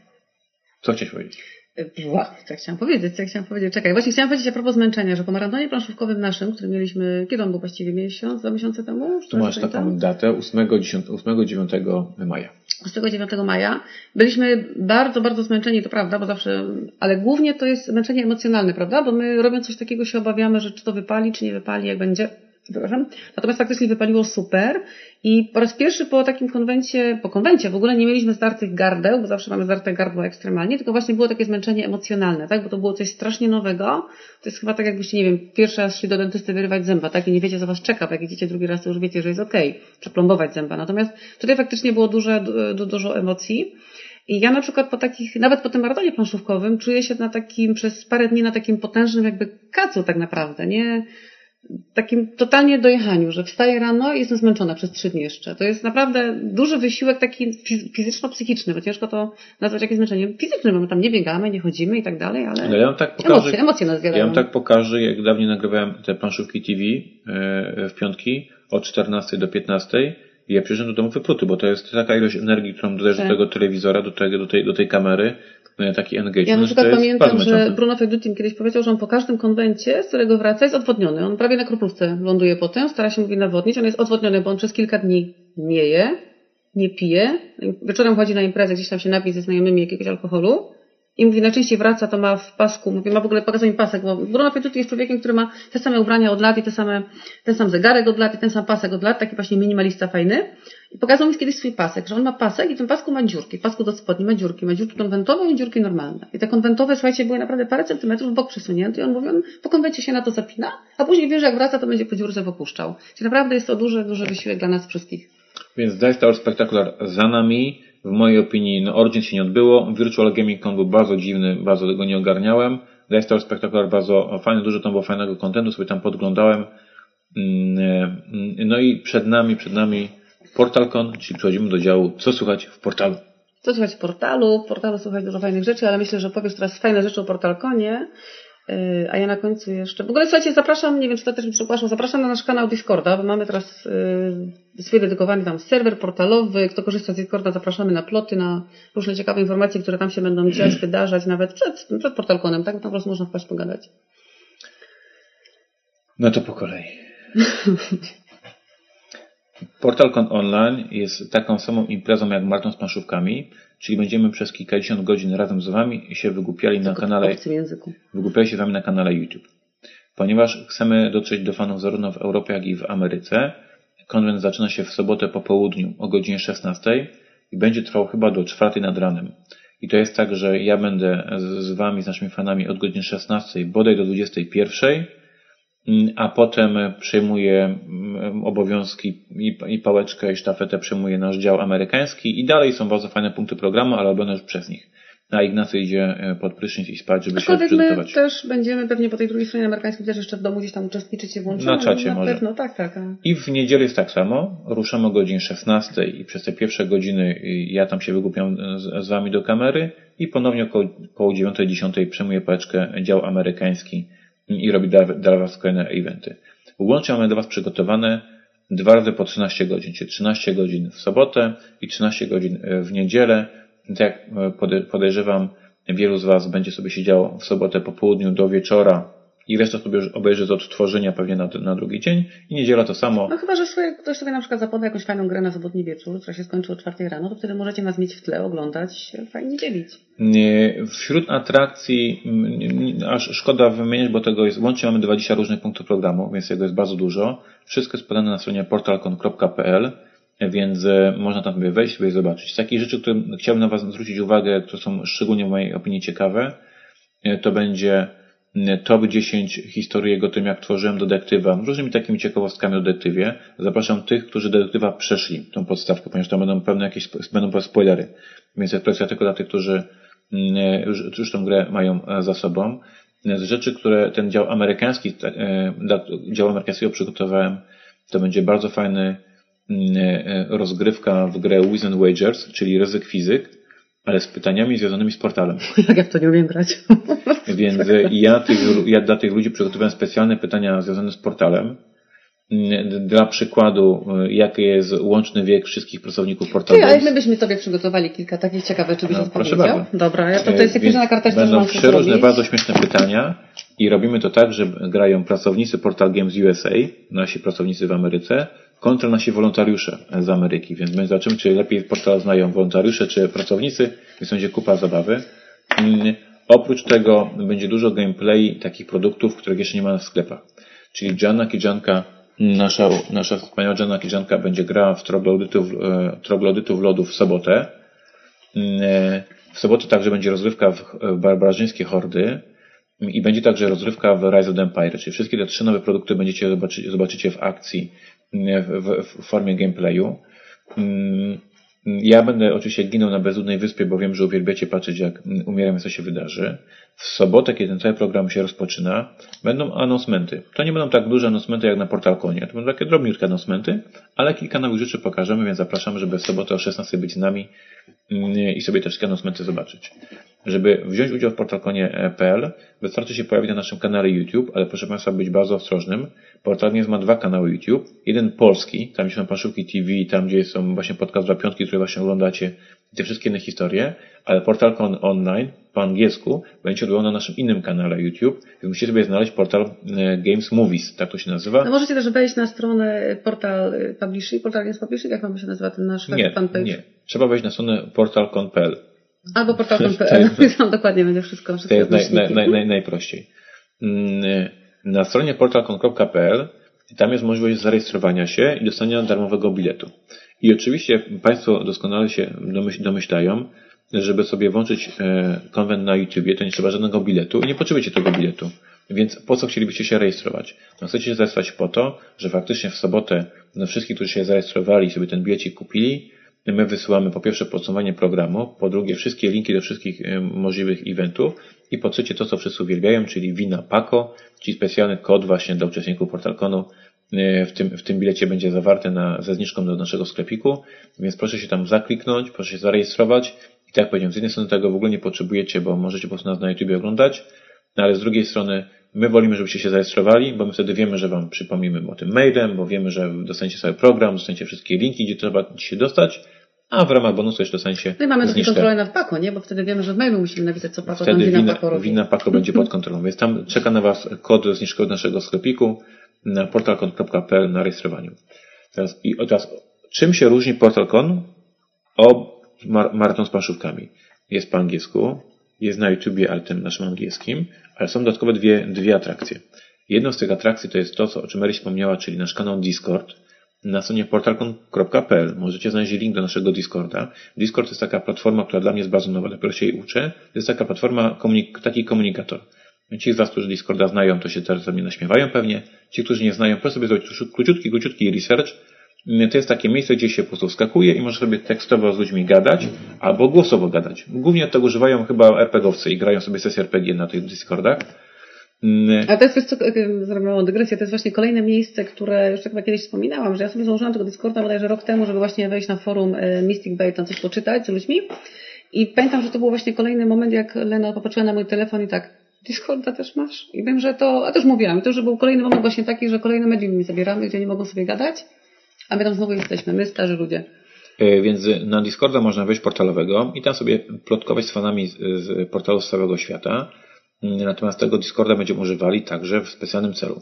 Co chciałeś powiedzieć? Wow, co chciałam powiedzieć, co chciałam powiedzieć. Czekaj, właśnie chciałam powiedzieć a propos zmęczenia, że po maratonie planszówkowym naszym, który mieliśmy, kiedy on był właściwie miesiąc, dwa miesiące temu? Tu masz taką datę, 8-9 maja. 8-9 maja. Byliśmy bardzo, bardzo zmęczeni, to prawda, bo zawsze, ale głównie to jest zmęczenie emocjonalne, prawda? Bo my robiąc coś takiego się obawiamy, że czy to wypali, czy nie wypali, jak będzie. Przepraszam. Natomiast faktycznie wypaliło super i po raz pierwszy po takim konwencie, po konwencie w ogóle nie mieliśmy zdartych gardeł, bo zawsze mamy zdarte gardło ekstremalnie, tylko właśnie było takie zmęczenie emocjonalne, tak? Bo to było coś strasznie nowego. To jest chyba tak jakbyście, nie wiem, pierwszy raz szli do dentysty wyrywać zęba, tak? I nie wiecie, co was czeka, jak idziecie drugi raz, to już wiecie, że jest okej, okay, przeplombować zęba. Natomiast tutaj faktycznie było duże, du, dużo emocji. I ja na przykład po takich, nawet po tym maratonie planszówkowym, czuję się na takim, przez parę dni na takim potężnym jakby kacu tak naprawdę, nie? Takim totalnie dojechaniu, że wstaję rano i jestem zmęczona przez trzy dni jeszcze. To jest naprawdę duży wysiłek taki fizyczno-psychiczny, bo ciężko to nazwać jakimś zmęczeniem fizycznym, bo my tam nie biegamy, nie chodzimy i tak dalej, ale no ja wam tak pokażę, emocje, emocje nas zjadają. Ja wam tak pokażę, jak dawniej nagrywałem te planszówki TV e, w piątki od 14 do 15 i ja przyjeżdżam do domu wypruty, bo to jest taka ilość energii, którą dodajesz tak. do tego telewizora, do, tego, do, tej, do tej kamery, no taki engagement. Ja na przykład pamiętam, że Bruno Fegdutin kiedyś powiedział, że on po każdym konwencie, z którego wraca, jest odwodniony. On prawie na kroplówce ląduje potem, stara się mówi nawodnić. On jest odwodniony, bo on przez kilka dni nie je, nie pije. Wieczorem chodzi na imprezę, gdzieś tam się napić ze znajomymi jakiegoś alkoholu i mówi, najczęściej wraca, to ma w pasku, mówi, ma w ogóle pokazał mi pasek, bo Bruno Fetuti jest człowiekiem, który ma te same ubrania od lat i te same, ten sam zegarek od lat i ten sam pasek od lat, taki właśnie minimalista fajny. I pokazał mi kiedyś swój pasek, że on ma pasek i w tym pasku ma dziurki, w pasku do spodni ma dziurki, ma dziurki konwentowe i dziurki normalne. I te konwentowe, słuchajcie, były naprawdę parę centymetrów w bok przesunięte i on mówi, on po konwencie się na to zapina, a później wie, że jak wraca, to będzie po dziurce popuszczał. Czyli naprawdę jest to duży, duży wysiłek dla nas wszystkich. Więc Dice Tower Spectacular za nami, w mojej opinii no Origin się nie odbyło. Virtual Gaming Con był bardzo dziwny, bardzo tego nie ogarniałem. Dice Tower Spectacular bardzo fajny, dużo tam było fajnego kontentu, sobie tam podglądałem. Mm, e, no i przed nami, przed nami PortalCon, czyli przechodzimy do działu co słuchać w portalu. Co słuchać w portalu? W portalu słuchać dużo fajnych rzeczy, ale myślę, że powiesz teraz fajne rzeczy o PortalConie. Y, a ja na końcu jeszcze. W ogóle słuchajcie, zapraszam, nie wiem czy to też mi przepraszam, zapraszam na nasz kanał Discorda, bo mamy teraz yy, swój dedykowany tam serwer portalowy. Kto korzysta z Discorda, zapraszamy na ploty, na różne ciekawe informacje, które tam się będą dziać, wydarzać, nawet przed, przed portalkonem, tak? Bo tam po prostu można wpaść pogadać. No to po kolei. [laughs] PortalCon Online jest taką samą imprezą jak Marton z planszówkami, czyli będziemy przez kilkadziesiąt godzin razem z Wami się wygłupiali na kanale wygłupiali się Wami na kanale YouTube. Ponieważ chcemy dotrzeć do fanów zarówno w Europie, jak i w Ameryce, konwent zaczyna się w sobotę po południu o godzinie 16 i będzie trwał chyba do 4 nad ranem. I to jest tak, że ja będę z Wami, z naszymi fanami od godziny 16 bodaj do 21 Mm, a potem przejmuje mm, obowiązki i pałeczkę i sztafetę przejmuje nasz dział amerykański i dalej są bardzo fajne punkty programu, ale robione już przez nich. A Ignacy idzie e, pod prysznic i spać, żeby Aczkolwiek się przygotować. my też będziemy pewnie po tej drugiej stronie amerykańskiej też jeszcze w domu gdzieś tam uczestniczyć i włączyć. Na czacie na może. Pewno, tak, tak. I w niedzielę jest tak samo. Ruszamy o godzinie 16 i przez te pierwsze godziny ja tam się wygłupiam z, z wami do kamery i ponownie około, około 9-10 przejmuję paczkę dział amerykański i robi dla, dla Was kolejne eventy. Łącznie mamy dla Was przygotowane dwa razy po 13 godzin, czyli 13 godzin w sobotę i 13 godzin w niedzielę. Tak jak podejrzewam, wielu z Was będzie sobie siedziało w sobotę po południu do wieczora i reszta sobie obejrzy z odtworzenia pewnie na, na drugi dzień i niedziela to samo. No chyba, że sobie, ktoś sobie na przykład zapoda jakąś fajną grę na sobotni wieczór, która się skończy o czwartej rano, to wtedy możecie nas mieć w tle, oglądać, fajnie dzielić. Wśród atrakcji, aż szkoda wymieniać, bo tego jest, łącznie mamy 20 różnych punktów programu, więc tego jest bardzo dużo. Wszystko jest podane na stronie portalcon.pl więc e, można tam sobie wejść sobie zobaczyć. Z takich rzeczy, które chciałbym na Was zwrócić uwagę, które są szczególnie w mojej opinii ciekawe, e, to będzie top 10 historii o tym, jak tworzyłem detektywa, różnymi takimi ciekawostkami o detektywie. Zapraszam tych, którzy detektywa przeszli, tą podstawkę, ponieważ tam będą pewne jakieś, będą spoilery. Więc jest presja tylko dla tych, którzy mm, już, już tą grę mają e, za sobą. Z rzeczy, które ten dział amerykański, e, dział amerykańskiego przygotowałem, to będzie bardzo fajny mm, e, rozgrywka w grę Wiz and Wagers, czyli ryzyk fizyk ale z pytaniami związanymi z portalem. [laughs] Jak ja w to nie umiem grać. [laughs] Więc ja, tych, ja dla tych ludzi przygotowałem specjalne pytania związane z portalem. Dla przykładu, jaki jest łączny wiek wszystkich pracowników portalu. ale my byśmy sobie przygotowali kilka takich ciekawych, czy byś no? Proszę bardzo. Dobra, ja to, to jest jakieś na karteczce, Będą przeróżne, bardzo śmieszne pytania i robimy to tak, że grają pracownicy Portal Games USA, nasi pracownicy w Ameryce, kontra nasi wolontariusze z Ameryki, więc my zobaczymy, czy lepiej portal znają wolontariusze czy pracownicy, więc będzie kupa zabawy. Mm, oprócz tego będzie dużo gameplay takich produktów, których jeszcze nie ma w sklepach. Czyli Gianna Kijanka nasza, nasza wspaniała Jenna Kiżanka będzie grała w troglodytów, e, troglodytów lodu w sobotę. E, w sobotę także będzie rozrywka w, barbarzyńskie hordy i będzie także rozrywka w Rise of the Empire, czyli wszystkie te trzy nowe produkty będziecie zobaczyć, zobaczycie w akcji w, w, w formie gameplayu. Mm, ja będę oczywiście ginął na bezludnej wyspie, bo wiem, że uwielbiacie patrzeć, jak umieram, co się wydarzy. W sobotę, kiedy ten cały program się rozpoczyna, będą annoncmenty. To nie będą tak duże annoncmenty jak na PortalConie. To będą takie drobniutkie annoncmenty, ale kilka nowych rzeczy pokażemy, więc zapraszamy, żeby w sobotę o 16 być z nami mm, i sobie te wszystkie annoncmenty zobaczyć. Żeby wziąć udział w portalkonie.pl wystarczy się pojawić na naszym kanale YouTube, ale proszę Państwa być bardzo ostrożnym. Portalniec ma dwa kanały YouTube. Jeden polski, tam gdzie są Paszówki TV, tam gdzie są właśnie podcast dla piątki, które właśnie oglądacie, te wszystkie inne historie, ale portalkon online po angielsku będzie odbywał na naszym innym kanale YouTube. Więc musicie sobie znaleźć portal e, Games Movies, tak to się nazywa. No możecie też wejść na stronę portal e, Publishing, portal Games Publishing, jak mam się nazywa ten nasz nie, fanpage? Nie, trzeba wejść na stronę portal.pl. Albo portal.pl, [laughs] tam dokładnie będzie wszystko. wszystko to jest naj, naj, naj, naj, najprościej. Mm, na stronie portal.pl tam jest możliwość zarejestrowania się i dostania darmowego biletu. I oczywiście Państwo doskonale się domyślają, żeby sobie włączyć e, konwent na YouTubie, to nie trzeba żadnego biletu i nie potrzebujecie tego biletu. Więc po co chcielibyście się rejestrować? No chcecie się zarejestrować po to, że faktycznie w sobotę no wszystkich, którzy się zarejestrowali i sobie ten bilecik kupili, my wysyłamy po pierwsze podsumowanie programu, po drugie wszystkie linki do wszystkich e, możliwych eventów i po trzecie to, co wszyscy uwielbiają, czyli wina Paco, czyli specjalny kod właśnie dla uczestników PortalConu e, w tym, w tym bilecie będzie zawarty na, ze zniżką do naszego sklepiku, więc proszę się tam zakliknąć, proszę się zarejestrować. I tak jak powiedziałem, z jednej strony tego w ogóle nie potrzebujecie, bo możecie po prostu nas na YouTube oglądać, no ale z drugiej strony my wolimy, żebyście się zarejestrowali, bo my wtedy wiemy, że Wam przypomnimy o tym mailem, bo wiemy, że dostaniecie cały program, dostaniecie wszystkie linki, gdzie trzeba się dostać, a w ramach bonusu jeszcze dostaniecie No i mamy takie kontrolę nad Paco, nie? Bo wtedy wiemy, że w mailu musimy napisać, co Paco Wtedy wina, wina, Paco robi. wina będzie [laughs] pod kontrolą, więc tam czeka na Was kod zniżkowy naszego sklepiku na portalcon.pl na rejestrowaniu. Teraz, I teraz, czym się różni PortalCon od mar maraton z planszówkami? Jest po angielsku, jest na YouTubie, ale tym naszym angielskim, ale są dodatkowe dwie, dwie atrakcje. Jedną z tych atrakcji to jest to, co, o czym Mary wspomniała, czyli nasz kanał Discord. Na stronie portalcon.pl możecie znaleźć link do naszego Discorda. Discord to jest taka platforma, która dla mnie jest bardzo nowa, dopiero się jej uczę. To jest taka platforma, komunik taki komunikator. Ci z Was, którzy Discorda znają, to się teraz ze mnie naśmiewają pewnie. Ci, którzy nie znają, proszę sobie zrobić króciutki, króciutki research. To jest takie miejsce, gdzie się po prostu skakuje i może sobie tekstowo z ludźmi gadać, albo głosowo gadać. Głównie tego używają chyba RPGowcy i grają sobie sesję RPG na tych Discordach. A to jest, co, zrobię małą dygresję, to jest właśnie kolejne miejsce, które już tak chyba kiedyś wspominałam, że ja sobie założyłam tego Discorda bodajże rok temu, żeby właśnie wejść na forum Mystic Bay, tam coś poczytać z ludźmi. I pamiętam, że to był właśnie kolejny moment, jak Lena popatrzyła na mój telefon i tak, Discorda też masz? I wiem, że to, a też mówiłam, to, że był kolejny moment właśnie taki, że kolejne medium mi zabieramy, gdzie nie mogą sobie gadać, a my tam znowu jesteśmy, my starzy ludzie. Więc na Discorda można wejść portalowego i tam sobie plotkować z fanami z portalu z całego świata. Natomiast tego Discorda będziemy używali także w specjalnym celu.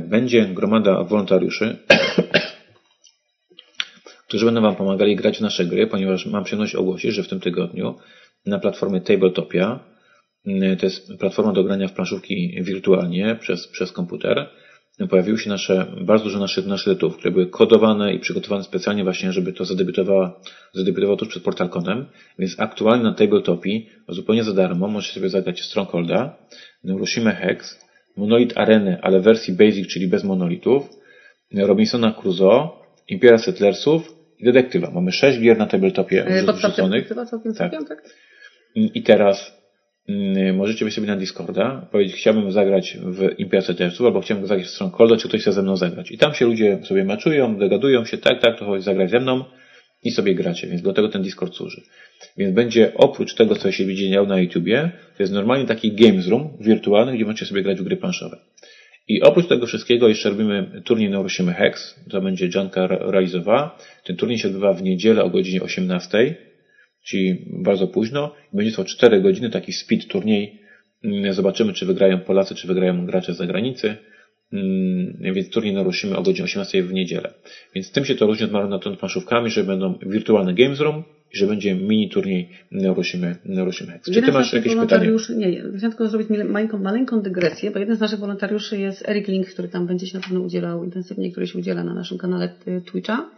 Będzie gromada wolontariuszy, [coughs] którzy będą Wam pomagali grać w nasze gry, ponieważ mam przyjemność ogłosić, że w tym tygodniu na platformie Tabletopia, to jest platforma do grania w planszówki wirtualnie przez, przez komputer, pojawiły się nasze, bardzo dużo naszych, naszych tytułów, które były kodowane i przygotowane specjalnie właśnie, żeby to zadebiutowało, zadebiutowało tuż przed Portalconem, więc aktualnie na Tabletopii zupełnie za darmo możecie sobie zagrać Strongholda, Neuroshima Hex, Monolith Areny, ale w wersji Basic, czyli bez monolitów, Robinsona Crusoe, Impera Settlersów i Detektywa. Mamy sześć gier na Tabletopie wrzuconych. Całkiem, tak. tak. I teraz możecie wejść sobie na Discorda, powiedzieć, chciałbym zagrać w Imperial Settlersów, albo chciałbym zagrać w Strongholda, czy ktoś chce ze mną zagrać. I tam się ludzie sobie maczują, dogadują się, tak, tak, to chodź zagrać ze mną i sobie gracie, więc do tego ten Discord służy. Więc będzie oprócz tego, co się widzi na YouTubie, to jest normalnie taki games room wirtualny, gdzie możecie sobie grać w gry planszowe. I oprócz tego wszystkiego jeszcze robimy turniej Neuroshimy Hex, to będzie Janka realizowała. Ten turniej się odbywa w niedzielę o godzinie 18 czyli bardzo późno. Będzie to 4 godziny, taki speed turniej. Zobaczymy, czy wygrają Polacy, czy wygrają gracze z zagranicy. Więc turniej naruszymy o godzinie 18 w niedzielę. Więc tym się to różni od maratonu planszówkami, że będą wirtualne games room i że będzie mini turniej Neurosimy, Neurosimy Hex. Czy ty masz jakieś pytanie? Nie, nie. Chciałam tylko zrobić maleńką, maleńką dygresję, bo jeden z naszych wolontariuszy jest Eric Link, który tam będzie się na pewno udzielał intensywnie, który się udziela na naszym kanale y, Twitcha.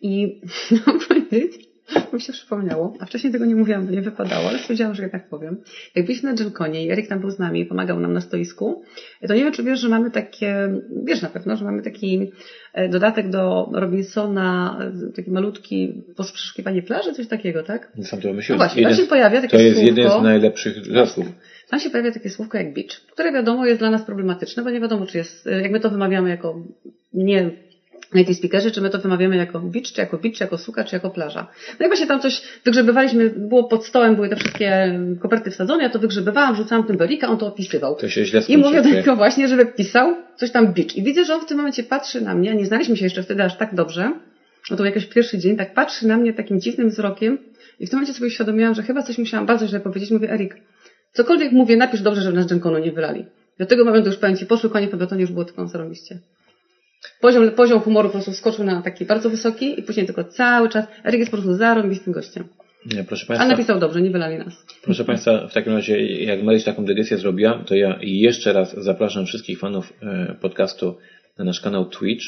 I [laughs] mam powiedzieć, [laughs] mi się przypomniało, a wcześniej tego nie mówiłam, bo nie wypadało, ale stwierdziłam, że jednak powiem. Jak byliśmy na Dżemkonie i Erik tam był z nami i pomagał nam na stoisku, to nie wiem, czy wiesz, że mamy takie, wiesz na pewno, że mamy taki e, dodatek do Robinsona, e, taki malutki poszukiwanie plaży, coś takiego, tak? Sam to wymyśliłem. No właśnie, jeden, tam się pojawia takie To jest słówko, jeden z najlepszych zasług. Tam się pojawia takie słówko jak beach, które wiadomo jest dla nas problematyczne, bo nie wiadomo, czy jest, e, jak my to wymawiamy jako nie native speakerzy, czy my to wymawiamy jako beach, czy jako beach, czy jako suka, czy jako plaża. No i właśnie tam coś wygrzebywaliśmy, było pod stołem, były te wszystkie koperty wsadzone, ja to wygrzebywałam, rzucałam tym belika, on to opisywał. To się źle I mówię do niego właśnie, żeby pisał coś tam beach. I widzę, że on w tym momencie patrzy na mnie, nie znaliśmy się jeszcze wtedy aż tak dobrze, no to był jakiś pierwszy dzień, tak patrzy na mnie takim dziwnym wzrokiem i w tym momencie sobie uświadomiłam, że chyba coś musiałam bardzo źle powiedzieć. Mówię, Erik, cokolwiek mówię, napisz dobrze, żeby nas Genkonu nie wylali. Do tego momentu już powiem Ci, poszły konie po betonie, już było tylko zarąbiście. Poziom, poziom humoru po prostu skoczył na taki bardzo wysoki i później tylko cały czas Erik jest po prostu zarąbistym gościem. Nie, proszę Państwa. A napisał dobrze, nie wylali nas. Proszę Państwa, w takim razie, jak Maryś taką dygresję zrobiła, to ja jeszcze raz zapraszam wszystkich fanów e, podcastu na nasz kanał Twitch,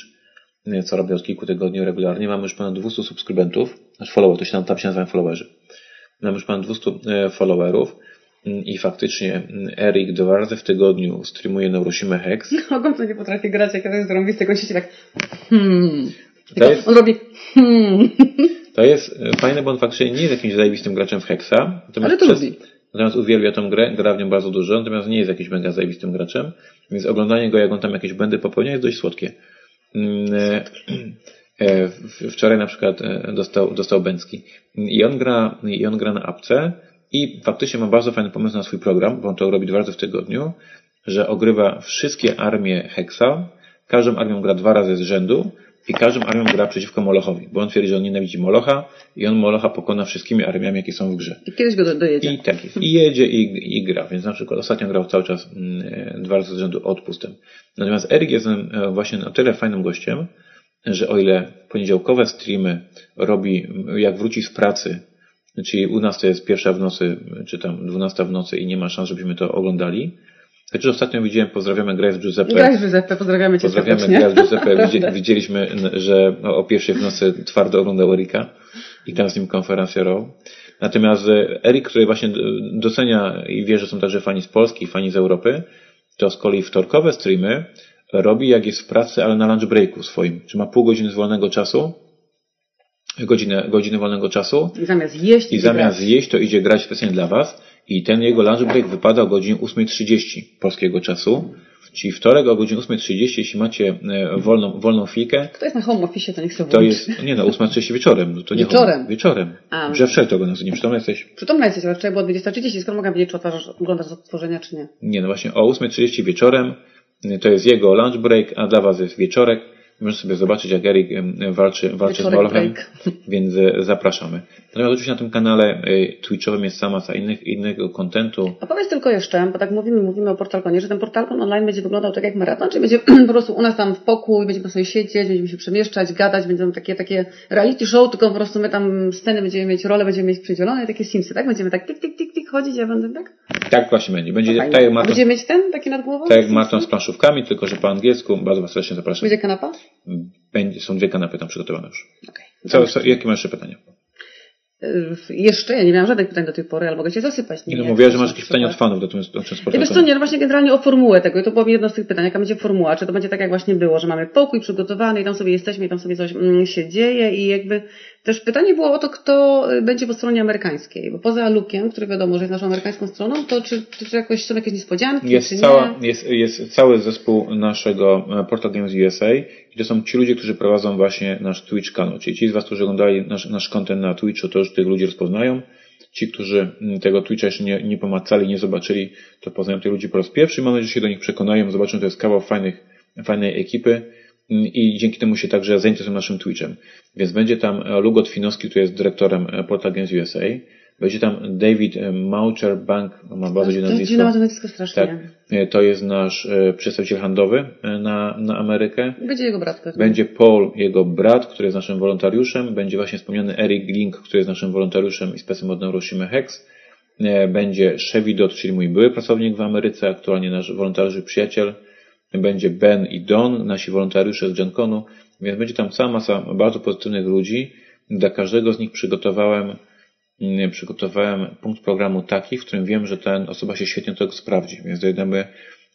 e, co robię od kilku tygodni regularnie. Mamy już ponad 200 subskrybentów, nasz follower, to się tam, tam się nazywają followerzy. Mamy już ponad 200 e, followerów. I faktycznie Erik dwa razy w tygodniu streamuje Neurosimę Hex. [laughs] Mogą to nie potrafi grać, jak to jest zarąbiste, jak się tak hmm. To jest, on robi hmm. To jest fajne, bo on faktycznie nie jest jakimś zajebistym graczem w Hexa. Ale to przez, lubi. Natomiast uwielbia tą grę, gra w nią bardzo dużo, natomiast nie jest jakimś mega zajebistym graczem, więc oglądanie go, jak on tam jakieś błędy popełnia, jest dość słodkie. [clears throat] Wczoraj na przykład dostał, dostał Bęcki. I on gra, i on gra na apce i faktycznie ma bardzo fajny pomysł na swój program, bo on to robi dwa razy w tygodniu, że ogrywa wszystkie armie Hexa, każdą armią gra dwa razy z rzędu i każdą armią gra przeciwko Molochowi, bo on twierdzi, że on nienawidzi Molocha i on Molocha pokona wszystkimi armiami, jakie są w grze. I kiedyś go do, dojedzie. I tak jest. I jedzie i, i gra, więc na przykład ostatnio grał cały czas mm, dwa razy z rzędu odpustem. Natomiast Erik jest e, właśnie na tyle fajnym gościem, że o ile poniedziałkowe streamy robi, jak wróci z pracy, Czyli u nas to jest pierwsza w nocy, czy tam dwunasta w nocy i nie ma szans, żebyśmy to oglądali. Chociaż ostatnio widziałem, pozdrawiamy Grace Giuseppe. Grace Giuseppe, pozdrawiamy Cię Pozdrawiamy Grace Giuseppe. [laughs] Widzieliśmy, że o pierwszej w nocy twardo oglądał Erika i tam z nim konferencję row. Natomiast e, Erik, który właśnie docenia i wie, że są także fani z Polski i fani z Europy, to z kolei wtorkowe streamy robi jak jest w pracy, ale na lunch breaku swoim. Czy ma pół godziny z wolnego czasu godzinę, godzinę wolnego czasu. I zamiast jeść, i zamiast grać. jeść, to idzie grać specjalnie dla Was. I ten jego lunch break wypada o godzinie 8.30 polskiego czasu. Czyli wtorek o godzinie 8.30, jeśli macie e, wolną, wolną chwilkę. Kto jest na home office, to niech sobie To jest, nie no, 8.30 wieczorem. No to nie wieczorem? Home, wieczorem. A, że wszelko tego nazywa. Przytomna jesteś? Przytomna jesteś, ale wczoraj było 20.30, skoro mogę wiedzieć, czy otwarzasz, oglądasz odtworzenia, czy nie? Nie, no właśnie o 8.30 wieczorem. To jest jego lunch break, a dla Was jest wieczorek. Możesz sobie zobaczyć, jak Erik walczy, walczy z Molochem, [laughs] więc e, zapraszamy. Natomiast oczywiście na tym kanale e, Twitchowym jest sama masa innych, innego kontentu. A powiedz tylko jeszcze, bo tak mówimy, mówimy o portalkonie, że ten portalkon online będzie wyglądał tak jak maraton, czyli będzie [clears throat] po prostu u nas tam w pokój, będziemy sobie siedzieć, będziemy się przemieszczać, gadać, będą takie, takie reality show, tylko po prostu my tam sceny będziemy mieć, role będziemy mieć przydzielone, takie simsy, tak? Będziemy tak tik, tik, tik, tik chodzić, ja będę tak? Tak właśnie będzie. Będzie no tak jak Będziemy mieć ten taki nad głową? Tak jak Marton z planszówkami, tylko że po angielsku. Bardzo Was serdecznie zapraszam. Będzie kanapa? Będzie, są dwie kanapy tam przygotowane już. Okay. Co, jakie masz jeszcze pytania? Jeszcze, ja nie miałam żadnych pytań do tej pory, ale mogę Cię zasypać. Nie, no mówiła, że masz jakieś pytania od fanów do tym Ja wiesz co, nie, no właśnie generalnie o formułę tego i to było jedno z tych pytań, jaka będzie formuła, czy to będzie tak jak właśnie było, że mamy pokój przygotowany i tam sobie jesteśmy i tam sobie coś mm, się dzieje i jakby też pytanie było o to, kto będzie po stronie amerykańskiej, bo poza Lukiem, który wiadomo, że jest naszą amerykańską stroną, to czy, czy, czy jakoś są jakieś niespodzianki, jest czy cała, nie? Jest, jest cały zespół naszego e, Portal Games USA i to są ci ludzie, którzy prowadzą właśnie nasz Twitch kanał, czyli ci z Was, którzy oglądali nasz, nasz content na Twitchu, to już tych ludzi rozpoznają. Ci, którzy tego Twitcha jeszcze nie, nie pomacali, nie zobaczyli, to poznają tych ludzi po raz pierwszy. Mam nadzieję, że się do nich przekonają, zobaczą, że to jest kawał fajnych, fajnej ekipy i dzięki temu się także zainteresują naszym Twitchem. Więc będzie tam Lugot Finowski, który jest dyrektorem Portal Games USA. Będzie tam David Maucher Bank, ma bardzo dziwne nazwisko. To nazwisko strasznie. Tak. To jest nasz przedstawiciel handlowy na, na Amerykę. Będzie jego brat. Pewnie. Będzie Paul, jego brat, który jest naszym wolontariuszem. Będzie właśnie wspomniany Eric Link, który jest naszym wolontariuszem i specem od Neuroshima Hex. Będzie Chevy czyli mój były pracownik w Ameryce, aktualnie nasz wolontariusz przyjaciel będzie Ben i Don, nasi wolontariusze z GenConu, więc będzie tam cała masa bardzo pozytywnych ludzi. Dla każdego z nich przygotowałem, mm, przygotowałem punkt programu taki, w którym wiem, że ten osoba się świetnie tego sprawdzi. Więc dojdziemy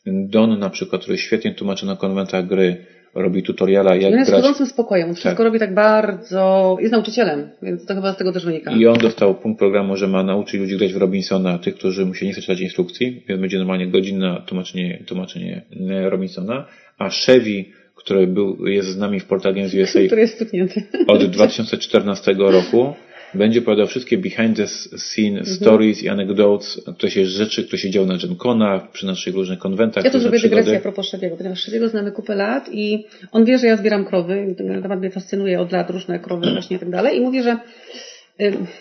Don na przykład, który świetnie tłumaczy na konwentach gry, robi tutoriala, jak on jest grać. spokojem, on wszystko tak. robi tak bardzo, jest nauczycielem, więc to chyba z tego też wynika. I on dostał punkt programu, że ma nauczyć ludzi grać w Robinsona, tych, którzy mu się nie chce czytać instrukcji, więc będzie normalnie godzinne tłumaczenie, tłumaczenie e, Robinsona, a Chevy, który był, jest z nami w Portal Games USA [laughs] który jest stuknięty. od 2014 roku, będzie opowiadał wszystkie behind the scene mhm. stories i anecdotes, które się rzeczy, które się działy na GenConach, przy naszych różnych konwentach. Ja tu zrobię dygresję a propos Szewiego, ponieważ Szewiego znamy kupę lat i on wie, że ja zbieram krowy, ten temat mnie fascynuje od lat, różne krowy [clears throat] właśnie i tak dalej i mówi, że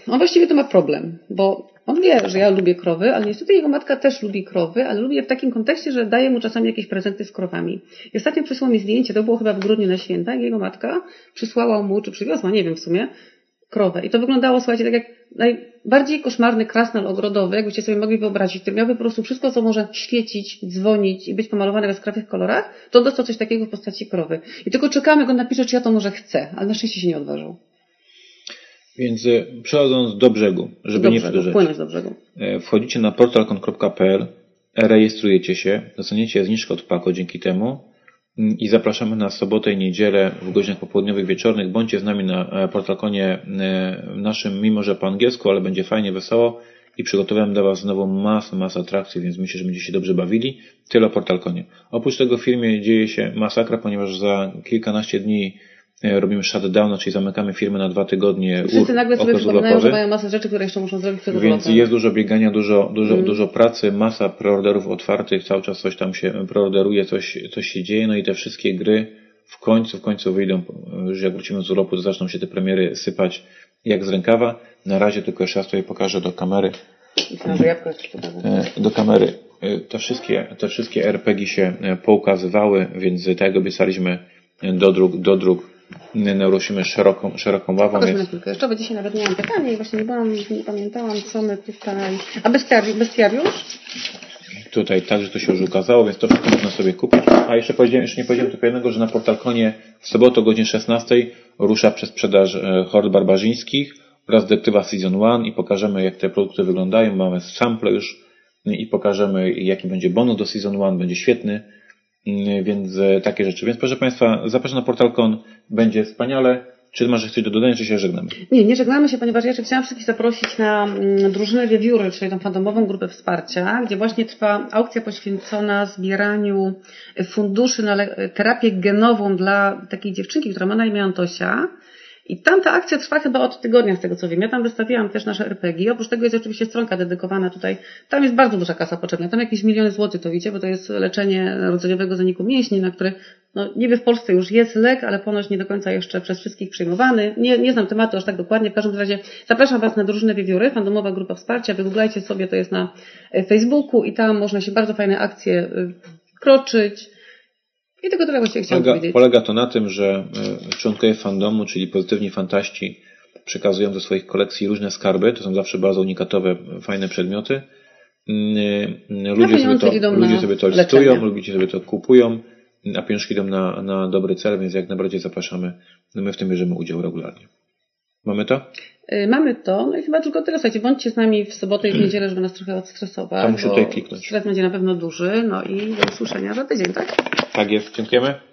on właściwie to ma problem, bo on wie, że ja lubię krowy, ale niestety jego matka też lubi krowy, ale lubi je w takim kontekście, że daje mu czasami jakieś prezenty z krowami. I ostatnio przysłał mi zdjęcie, to było chyba w grudniu na święta, i jego matka przysłała mu, czy przywiozła, nie wiem w sumie, krowę. I to wyglądało, słuchajcie, tak jak najbardziej koszmarny krasnal ogrodowy, jakbyście sobie mogli wyobrazić, który miałby po prostu wszystko, co może świecić, dzwonić i być pomalowane w jaskrawych kolorach, to dostał coś takiego w postaci krowy. I tylko czekamy, jak on napisze, czy ja to może chcę, ale na szczęście się nie odważył. Więc e, przechodząc do brzegu, żeby do nie brzegu, przedłużać. do brzegu. E, wchodzicie na portalkon.pl, rejestrujecie się, dostaniecie zniżkę od Pako dzięki temu i zapraszamy na sobotę i niedzielę w godzinach popołudniowych, wieczornych. Bądźcie z nami na e, portalkonie e, naszym, mimo że po angielsku, ale będzie fajnie, wesoło i przygotowałem dla Was znowu masę, masę atrakcji, więc myślę, że będziecie się dobrze bawili. Tyle o portalkonie. Oprócz tego w firmie dzieje się masakra, ponieważ za kilkanaście dni robimy shutdown, czyli zamykamy firmę na dwa tygodnie. Wszyscy nagle sobie przypominają, że mają masę rzeczy, które jeszcze muszą zrobić przed Więc jest dużo biegania, dużo, dużo, mm. dużo pracy, masa preorderów otwartych, cały czas coś tam się preorderuje, coś, coś się dzieje, no i te wszystkie gry w końcu, w końcu wyjdą, już jak wrócimy z urlopu, to zaczną się te premiery sypać jak z rękawa. Na razie tylko jeszcze raz tutaj pokażę do kamery. E, do kamery. E, te wszystkie, te wszystkie RPG się poukazywały, więc tak jak obiecaliśmy, do dróg, do dróg naruszymy szeroką, szeroką ławą. Pokażmy więc... chwilkę jeszcze, bo dzisiaj nawet miałam pytanie i właśnie nie, byłam, nie pamiętałam, co my tutaj... A bestiariusz? bestiariusz? Tutaj także to się już ukazało, więc to wszystko można sobie kupić. A jeszcze, powiedziałem, jeszcze nie powiedziałem tylko jednego, że na Portalkonie w sobotę o godzinie 16 rusza przez sprzedaż e, hord barbarzyńskich oraz detektywa Season 1 i pokażemy jak te produkty wyglądają. Mamy sample już i pokażemy jaki będzie bonus do Season 1, będzie świetny więc e, takie rzeczy. Więc proszę Państwa, zapraszam na portal.con, będzie wspaniale. Czy masz coś do dodania, czy się żegnamy? Nie, nie żegnamy się, ponieważ ja chciałam wszystkich zaprosić na mm, drużynę Wiewióry, czyli tą fandomową grupę wsparcia, gdzie właśnie trwa aukcja poświęcona zbieraniu funduszy na terapię genową dla takiej dziewczynki, która ma na imię Antosia. I tam ta akcja trwa chyba od tygodnia, z tego co wiem. Ja tam wystawiłam też nasze RPG. Oprócz tego jest oczywiście stronka dedykowana tutaj. Tam jest bardzo duża kasa potrzebna. Tam jakieś miliony złotych, to widzicie, bo to jest leczenie rodzeniowego zaniku mięśni, na który no, niby w Polsce już jest lek, ale ponoć nie do końca jeszcze przez wszystkich przyjmowany. Nie, nie znam tematu aż tak dokładnie. W każdym razie zapraszam Was na drużynę Wiewióry, fandomowa grupa wsparcia. Wygooglajcie sobie, to jest na e, Facebooku i tam można się bardzo fajne akcje e, kroczyć i tylko tyle właściwie chciałam polega, powiedzieć. Polega to na tym, że e, członkowie fandomu, czyli pozytywni fantaści, przekazują do swoich kolekcji różne skarby. To są zawsze bardzo unikatowe, fajne przedmioty. Mm, e, ludzie sobie to, ludzie sobie to licytują, ludzie sobie to kupują, a pieniążki idą na, na dobry cel, więc jak najbardziej zapraszamy. My w tym bierzemy udział regularnie. Mamy to? Y, mamy to, no i chyba tylko tyle. Słuchajcie, bądźcie z nami w sobotę i w niedzielę, żeby nas trochę odstresować. Tam muszę tutaj kliknąć. Stres będzie na pewno duży, no i do usłyszenia za tydzień, tak? Tak jest, dziękujemy.